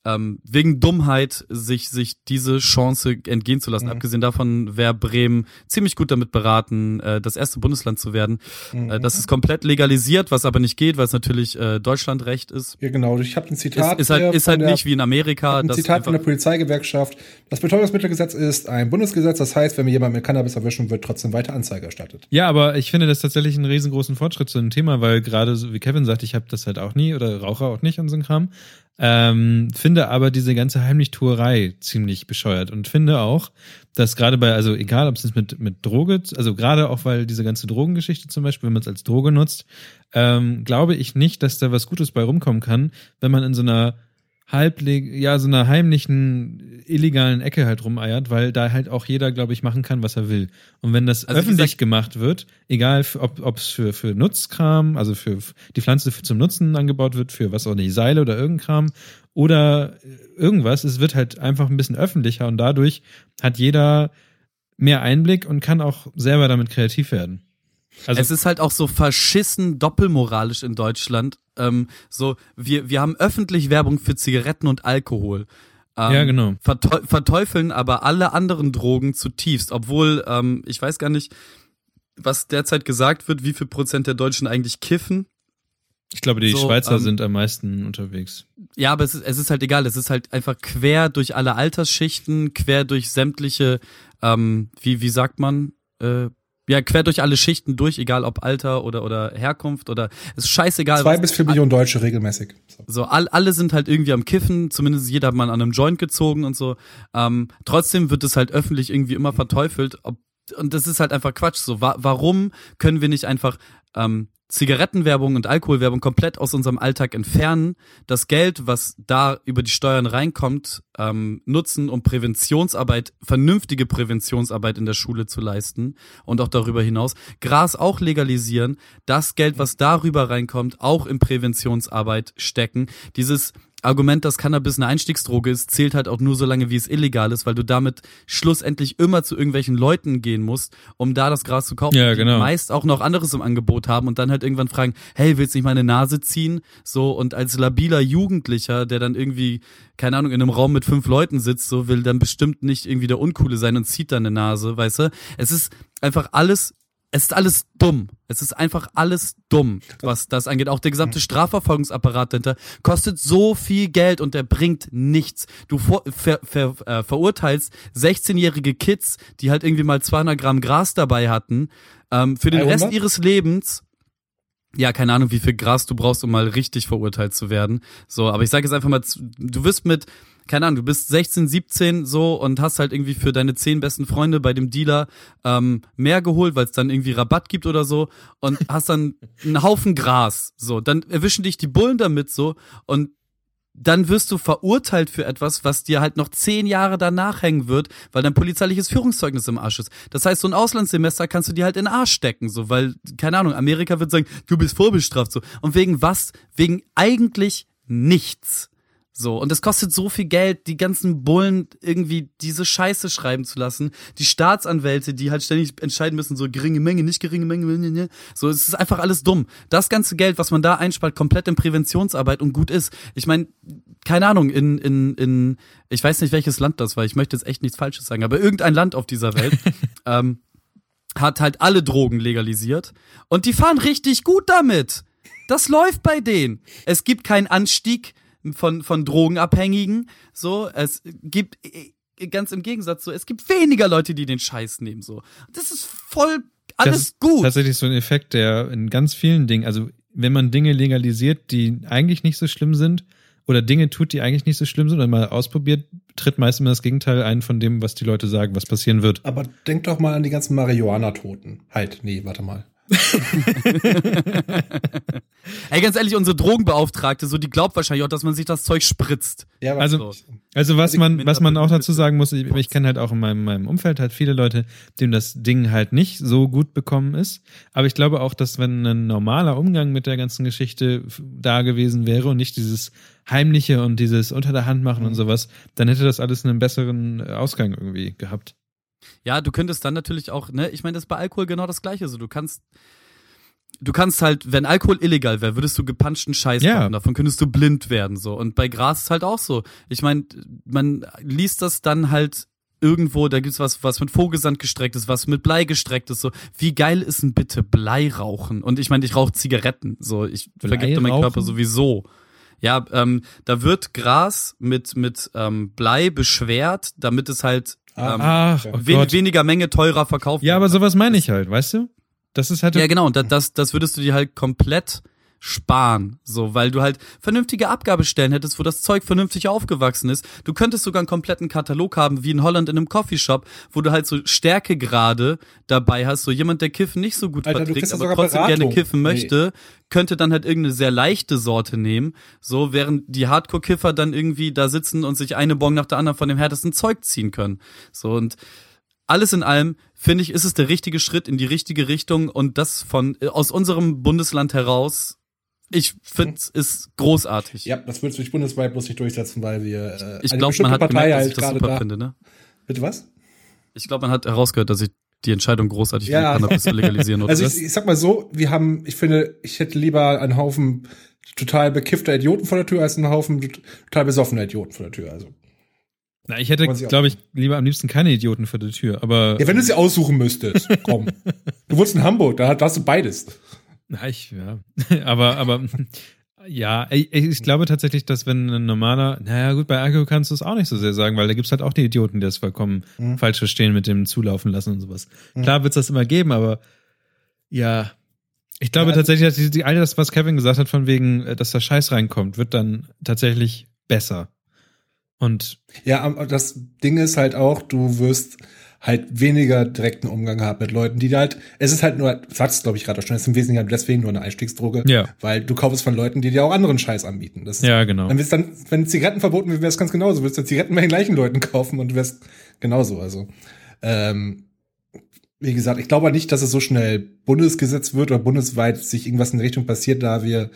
ähm, wegen Dummheit sich, sich diese Chance entgehen zu lassen. Mhm. Abgesehen davon wäre Bremen ziemlich gut damit beraten, äh, das erste Bundesland zu werden. Mhm. Äh, das ist komplett legalisiert, was aber nicht geht, weil es natürlich äh, Deutschlandrecht ist. Ja, genau. Ich habe ein Zitat. Ist, ist halt, ist halt der, nicht wie in Amerika. Ein Zitat von der Polizeigewerkschaft. Das Betäubungsmittelgesetz ist ein Bundesgesetz. Das heißt, wenn wir jemanden mit Cannabis erwischen, wird trotzdem weiter Anzeige erstattet. Ja, aber ich finde das tatsächlich einen riesengroßen Fortschritt zu dem Thema, weil gerade, wie Kevin sagt, ich habe das halt auch nie oder rauche auch nicht und so ein Kram. Ähm, finde aber diese ganze Heimlichtuerei ziemlich bescheuert und finde auch, dass gerade bei, also egal ob es mit, mit Droge, also gerade auch weil diese ganze Drogengeschichte zum Beispiel, wenn man es als Droge nutzt, ähm, glaube ich nicht, dass da was Gutes bei rumkommen kann, wenn man in so einer halbleg, ja, so einer heimlichen, illegalen Ecke halt rumeiert, weil da halt auch jeder, glaube ich, machen kann, was er will. Und wenn das Also öffentlich gesagt- gemacht wird, egal ob es für, für Nutzkram, also für die Pflanze für, zum Nutzen angebaut wird, für was auch nicht, Seile oder irgendein Kram oder irgendwas, es wird halt einfach ein bisschen öffentlicher und dadurch hat jeder mehr Einblick und kann auch selber damit kreativ werden. Also es ist halt auch so verschissen doppelmoralisch in Deutschland. Ähm, so, wir, wir haben öffentlich Werbung für Zigaretten und Alkohol. Ähm, Ja, genau. Verteu verteufeln aber alle anderen Drogen zutiefst, obwohl, ähm, ich weiß gar nicht, was derzeit gesagt wird, wie viel Prozent der Deutschen eigentlich kiffen. ich glaube, die so, Schweizer ähm, sind am meisten unterwegs. Ja, aber es ist, es ist halt egal. Es ist halt einfach quer durch alle Altersschichten, quer durch sämtliche, ähm, wie, wie sagt man, äh, ja, quer durch alle Schichten durch, egal ob Alter oder, oder Herkunft oder, es ist scheißegal. Zwei was- bis vier Millionen Deutsche regelmäßig. So. So, all, alle sind halt irgendwie am Kiffen, zumindest jeder hat mal an einem Joint gezogen und so. Ähm, trotzdem wird es halt öffentlich irgendwie immer verteufelt. Ob, und das ist halt einfach Quatsch. So, wa warum können wir nicht einfach ähm, Zigarettenwerbung und Alkoholwerbung komplett aus unserem Alltag entfernen, das Geld, was da über die Steuern reinkommt, ähm, nutzen, um Präventionsarbeit, vernünftige Präventionsarbeit in der Schule zu leisten und auch darüber hinaus. Gras auch legalisieren, das Geld, was darüber reinkommt, auch in Präventionsarbeit stecken. Dieses Argument, dass Cannabis eine Einstiegsdroge ist, zählt halt auch nur so lange, wie es illegal ist, weil du damit schlussendlich immer zu irgendwelchen Leuten gehen musst, um da das Gras zu kaufen, Ja, die genau. meist auch noch anderes im Angebot haben und dann halt irgendwann fragen, hey, willst du nicht meine Nase ziehen? So, und als labiler Jugendlicher, der dann irgendwie, keine Ahnung, in einem Raum mit fünf Leuten sitzt, so will dann bestimmt nicht irgendwie der Uncoole sein und zieht dann eine Nase, weißt du? Es ist einfach alles es ist alles dumm. Es ist einfach alles dumm, was das angeht. Auch der gesamte Strafverfolgungsapparat dahinter kostet so viel Geld und der bringt nichts. Du vor, ver, ver, äh, verurteilst 16-jährige Kids, die halt irgendwie mal 200 Gramm Gras dabei hatten, ähm, für den 300? Rest ihres Lebens. Ja, keine Ahnung, wie viel Gras du brauchst, um mal richtig verurteilt zu werden. So, aber ich sage jetzt einfach mal, du wirst mit, keine Ahnung, du bist 16, 17 so und hast halt irgendwie für deine zehn besten Freunde bei dem Dealer ähm, mehr geholt, weil es dann irgendwie Rabatt gibt oder so und hast dann einen Haufen Gras. So, dann erwischen dich die Bullen damit so und dann wirst du verurteilt für etwas, was dir halt noch zehn Jahre danach hängen wird, weil dein polizeiliches Führungszeugnis im Arsch ist. Das heißt, so ein Auslandssemester kannst du dir halt in den Arsch stecken, so, weil, keine Ahnung, Amerika wird sagen, du bist vorbestraft, so. Und wegen was? Wegen eigentlich nichts. So, und es kostet so viel Geld, die ganzen Bullen irgendwie diese Scheiße schreiben zu lassen. Die Staatsanwälte, die halt ständig entscheiden müssen, so geringe Menge, nicht geringe Menge, ne, ne, ne. so, es ist einfach alles dumm. Das ganze Geld, was man da einspart, komplett in Präventionsarbeit und gut ist. Ich meine, keine Ahnung, in, in, in, ich weiß nicht, welches Land das war, ich möchte jetzt echt nichts Falsches sagen, aber irgendein Land auf dieser Welt, ähm, hat halt alle Drogen legalisiert und die fahren richtig gut damit. Das läuft bei denen. Es gibt keinen Anstieg von, von Drogenabhängigen. So, es gibt äh, ganz im Gegensatz so, es gibt weniger Leute, die den Scheiß nehmen. So, das ist voll alles das ist gut. tatsächlich so ein Effekt, der in ganz vielen Dingen, also wenn man Dinge legalisiert, die eigentlich nicht so schlimm sind, oder Dinge tut, die eigentlich nicht so schlimm sind, und mal ausprobiert, tritt meist immer das Gegenteil ein von dem, was die Leute sagen, was passieren wird. Aber denk doch mal an die ganzen Marihuana-Toten. Halt, nee, warte mal. Ey, ganz ehrlich, unsere Drogenbeauftragte, so, die glaubt wahrscheinlich auch, dass man sich das Zeug spritzt. Ja, aber Also, also was Also man, was man auch dazu sagen muss, ich, ich kenne halt auch in meinem, meinem Umfeld halt viele Leute, denen das Ding halt nicht so gut bekommen ist. Aber ich glaube auch, dass wenn ein normaler Umgang mit der ganzen Geschichte da gewesen wäre und nicht dieses Heimliche und dieses unter der Hand machen und Mhm. sowas, dann hätte das alles einen besseren äh, Ausgang irgendwie gehabt. Ja, du könntest dann natürlich auch, ne, ich meine, das ist bei Alkohol genau das gleiche. So, du kannst, du kannst halt, wenn Alkohol illegal wäre, würdest du gepanschten Scheiß Ja. machen. Davon könntest du blind werden. so. Und bei Gras ist halt auch so. Ich meine, man liest das dann halt irgendwo, da gibt's was, was mit Vogelsand gestreckt ist, was mit Blei gestreckt ist. So, wie geil ist denn bitte Blei rauchen? Und ich meine, ich rauche Zigaretten. So, ich vergifte meinen? Körper sowieso. Ja, ähm, da wird Gras mit, mit ähm, Blei beschwert, damit es halt ähm, Ach, oh wen, weniger Menge teurer verkauft Ja, aber sowas meine ich halt, weißt du? Das ist halt Ja, genau, und da- das, das würdest du dir halt komplett sparen, so, weil du halt vernünftige Abgabestellen hättest, wo das Zeug vernünftig aufgewachsen ist. Du könntest sogar einen kompletten Katalog haben, wie in Holland in einem Coffeeshop, wo du halt so Stärkegrade dabei hast, so jemand, der Kiffen nicht so gut Alter, verträgt, aber trotzdem gerne Beratung. kiffen Nee. möchte, könnte dann halt irgendeine sehr leichte Sorte nehmen, so, während die Hardcore-Kiffer dann irgendwie da sitzen und sich eine Bon nach der anderen von dem härtesten Zeug ziehen können. So, und alles in allem finde ich, ist es der richtige Schritt in die richtige Richtung und das von äh, aus unserem Bundesland heraus. Ich finde es ist großartig. Ja, das wird sich bundesweit bloß nicht durchsetzen, weil wir äh, ich eine glaube, bestimmte man hat Partei gemerkt, dass halt ich das gerade super da. finde. Ne? Bitte was? Ich glaube, man hat herausgehört, dass ich die Entscheidung großartig Ja. finde, Cannabis zu legalisieren. Oder Also ich, ich sag mal so, wir haben, ich finde, ich hätte lieber einen Haufen total bekiffter Idioten vor der Tür als einen Haufen total besoffener Idioten vor der Tür. Also. Na, ich hätte, glaube ich, lieber am liebsten keine Idioten vor der Tür, aber Ja, wenn du sie aussuchen müsstest, komm. Du wohnst in Hamburg, da hast du beides. Na, ich, ja. aber, aber, ja, ich, ich glaube tatsächlich, dass wenn ein normaler, naja, gut, bei Alkohol kannst du es auch nicht so sehr sagen, weil da gibt's halt auch die Idioten, die das vollkommen Mhm. falsch verstehen mit dem Zulaufen lassen und sowas. Klar wird's das immer geben, aber, ja. Ich glaube Ja, also- tatsächlich, dass die, die, all das, was Kevin gesagt hat, von wegen, äh, dass da Scheiß reinkommt, wird dann tatsächlich besser. Und, Ja, das Ding ist halt auch, du wirst halt weniger direkten Umgang haben mit Leuten, die halt, es ist halt nur, du sagst glaube ich gerade schon, es ist im Wesentlichen halt deswegen nur eine Einstiegsdroge, Ja. weil du kaufst es von Leuten, die dir auch anderen Scheiß anbieten. Das, ja, genau. Dann wirst dann, wenn Zigaretten verboten wäre, wäre es ganz genauso. Wirst du Zigaretten bei den gleichen Leuten kaufen und wärst genauso. Also, ähm, wie gesagt, ich glaube nicht, dass es so schnell Bundesgesetz wird oder bundesweit sich irgendwas in die Richtung passiert, da wir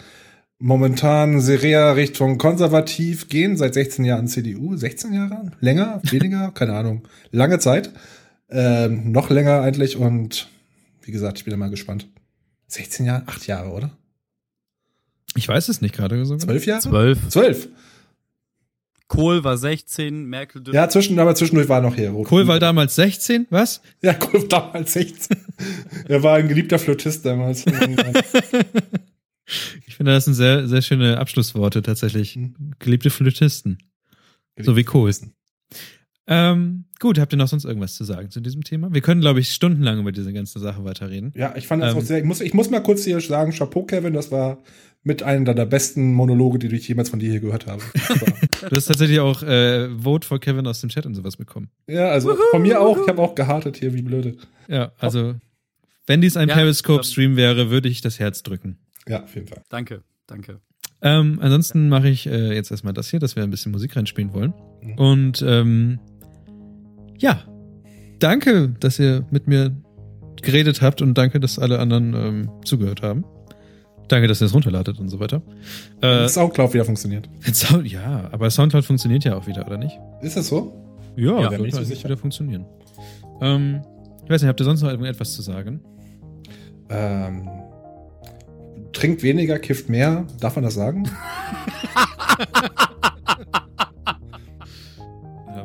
momentan sehr Richtung konservativ gehen, seit 16 Jahren CDU. 16 Jahre? Länger? Weniger? Keine Ahnung. Lange Zeit. Ähm, noch länger eigentlich und wie gesagt, ich bin da mal gespannt. 16 Jahre? 8 Jahre, oder? Ich weiß es nicht gerade so. genau. 12 Jahre? Zwölf. 12. Kohl war 16, Merkel dürfte Ja, zwischen, aber zwischendurch war noch hier. Kohl war damals 16, was? Ja, Kohl war damals 16. er war ein geliebter Flötist damals. Ich finde, das sind sehr, sehr schöne Abschlussworte tatsächlich. Hm. Geliebte Flötisten. So wie Kohl. Ähm, gut, habt ihr noch sonst irgendwas zu sagen zu diesem Thema? Wir können, glaube ich, stundenlang über diese ganze Sache weiterreden. Ja, ich fand das Ähm. auch sehr. Ich muss, ich muss mal kurz hier sagen, Chapeau, Kevin, das war mit einer der besten Monologe, die ich jemals von dir hier gehört habe. Du hast tatsächlich auch äh, Vote for Kevin aus dem Chat und sowas bekommen. ja, also von mir auch. Ich habe auch gehartet hier, wie blöde. Ja, also, wenn dies ein Ja, Periscope-Stream wäre, würde ich das Herz drücken. Ja, auf jeden Fall. Danke, danke. Ähm, ansonsten mache ich äh, jetzt erstmal das hier, dass wir ein bisschen Musik reinspielen wollen. Mhm. Und ähm, ja, danke, dass ihr mit mir geredet habt und danke, dass alle anderen ähm, zugehört haben. Danke, dass ihr es runterladet und so weiter. Äh, Soundcloud wieder funktioniert. Sound, ja, aber Soundcloud funktioniert ja auch wieder, oder nicht? Ist das so? Ja, Ja, sollte so sicher. wieder funktionieren. Ähm, ich weiß nicht, habt ihr sonst noch irgendetwas zu sagen? Ähm, trinkt weniger, kifft mehr. Darf man das sagen?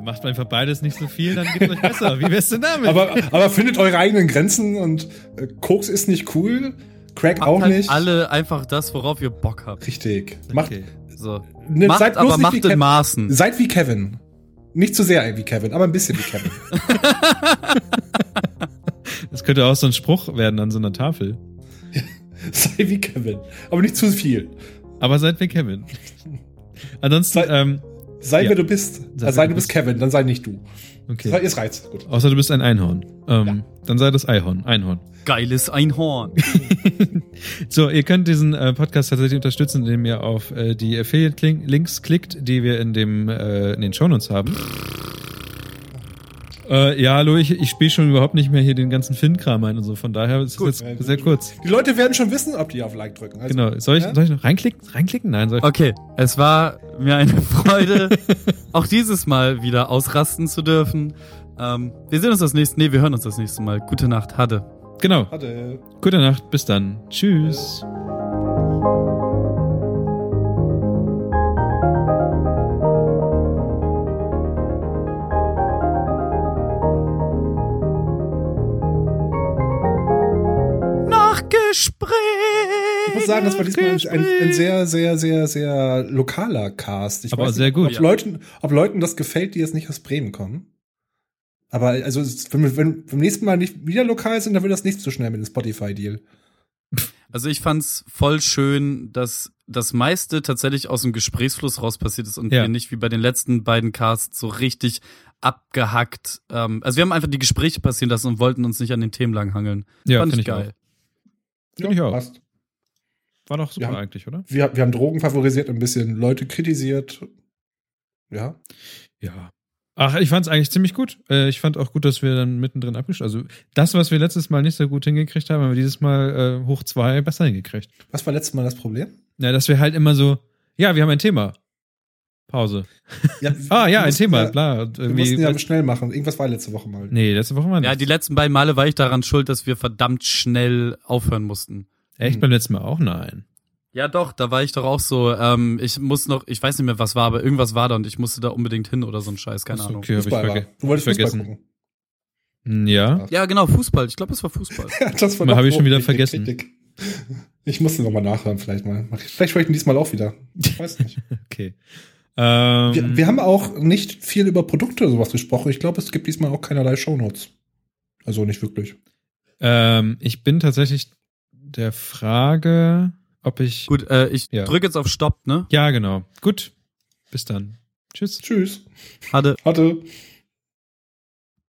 Macht einfach beides nicht so viel, dann geht's euch besser. Wie wär's denn damit? aber, aber findet eure eigenen Grenzen und äh, Koks ist nicht cool, Crack Macht auch halt nicht. alle einfach das, worauf ihr Bock habt. Richtig. Macht, Okay. So. Ne, macht, seid aber macht wie in Kevin. Maßen. Seid wie Kevin. Nicht zu sehr wie Kevin, aber ein bisschen wie Kevin. Das könnte auch so ein Spruch werden an so einer Tafel. Sei wie Kevin, aber nicht zu viel. Aber seid wie Kevin. Ansonsten, Sei- ähm, Sei Ja. wer du bist. Sei, Sei, sei du bist. Kevin, dann sei nicht du. okay. Jetzt reizt. Gut. Außer du bist ein Einhorn. Ähm, Dann sei das Eihorn. Einhorn. Geiles Einhorn. So, ihr könnt diesen äh, Podcast tatsächlich unterstützen, indem ihr auf äh, die Affiliate-Links klickt, die wir in, dem, äh, in den Shownotes haben. Äh, ja, hallo, ich, ich spiele schon überhaupt nicht mehr hier den ganzen Finn-Kram ein und so, von daher ist es jetzt sehr kurz. Die Leute werden schon wissen, ob die auf Like drücken. Also, Genau. Soll ich, Ja? soll ich noch reinklicken? Reinklicken? Nein, soll ich. Okay, es war mir eine Freude, auch dieses Mal wieder ausrasten zu dürfen. Ähm, wir sehen uns das nächste, nee, wir hören uns das nächste Mal. Gute Nacht, Hadde. Genau. Warte. Gute Nacht, bis dann. Tschüss. Nachgespräch! Ich muss sagen, das war diesmal ein, ein, ein sehr, sehr, sehr, sehr lokaler Cast. Ich Aber weiß sehr nicht, gut. Ob, Ja. Leuten, ob Leuten das gefällt, die jetzt nicht aus Bremen kommen. Aber also, wenn wir wenn, beim nächsten Mal nicht wieder lokal sind, dann wird das nicht so schnell mit dem Spotify-Deal. Also ich fand's voll schön, dass das meiste tatsächlich aus dem Gesprächsfluss raus passiert ist und Ja. wir nicht wie bei den letzten beiden Casts so richtig abgehackt. Ähm, also wir haben einfach die Gespräche passieren lassen und wollten uns nicht an den Themen langhangeln. Ja, Fand ich geil. Finde ich auch. Passt. War doch super Ja. eigentlich, oder? Wir, wir haben Drogen favorisiert, ein bisschen Leute kritisiert. Ja. Ja. Ach, ich fand es eigentlich ziemlich gut. Äh, ich fand auch gut, dass wir dann mittendrin abgeschlossen Also das, was wir letztes Mal nicht so gut hingekriegt haben, haben wir dieses Mal äh, hoch zwei besser hingekriegt. Was war letztes Mal das Problem? Ja, dass wir halt immer so, ja, wir haben ein Thema. Pause. Ja, Ah, ja, ein Thema, ja, klar. Und Wir mussten ja schnell machen. Irgendwas war letzte Woche mal. nee, letzte Woche war nicht. Ja, die letzten beiden Male war ich daran schuld, dass wir verdammt schnell aufhören mussten. Echt beim letzten Mal auch? Nein. Ja, doch, da war ich doch auch so, ähm, ich muss noch, ich weiß nicht mehr, was war, aber irgendwas war da und ich musste da unbedingt hin oder so ein Scheiß, keine Ahnung. okay. hab ich Fußball war. verge- Du wolltest Fußball vergessen. gucken. Hm, Ja. Ja, genau, Fußball. Ich glaube, es war Fußball. Ja, das war Mal doch hab ich schon wieder Kritik, vergessen. Kritik. Ich musste noch mal nachhören, vielleicht mal. Vielleicht höre ich ihn diesmal auch wieder. Ich weiß nicht. Okay. Ähm, Wir, wir haben auch nicht viel über Produkte oder sowas gesprochen. Ich glaube, es gibt diesmal auch keinerlei Shownotes. Also nicht wirklich. ähm, ich bin tatsächlich der Frage, ob ich. Gut, äh, ich Ja. drück jetzt auf Stopp, ne? Ja, genau. Gut. Bis dann. Tschüss. Tschüss. Hatte. Hatte.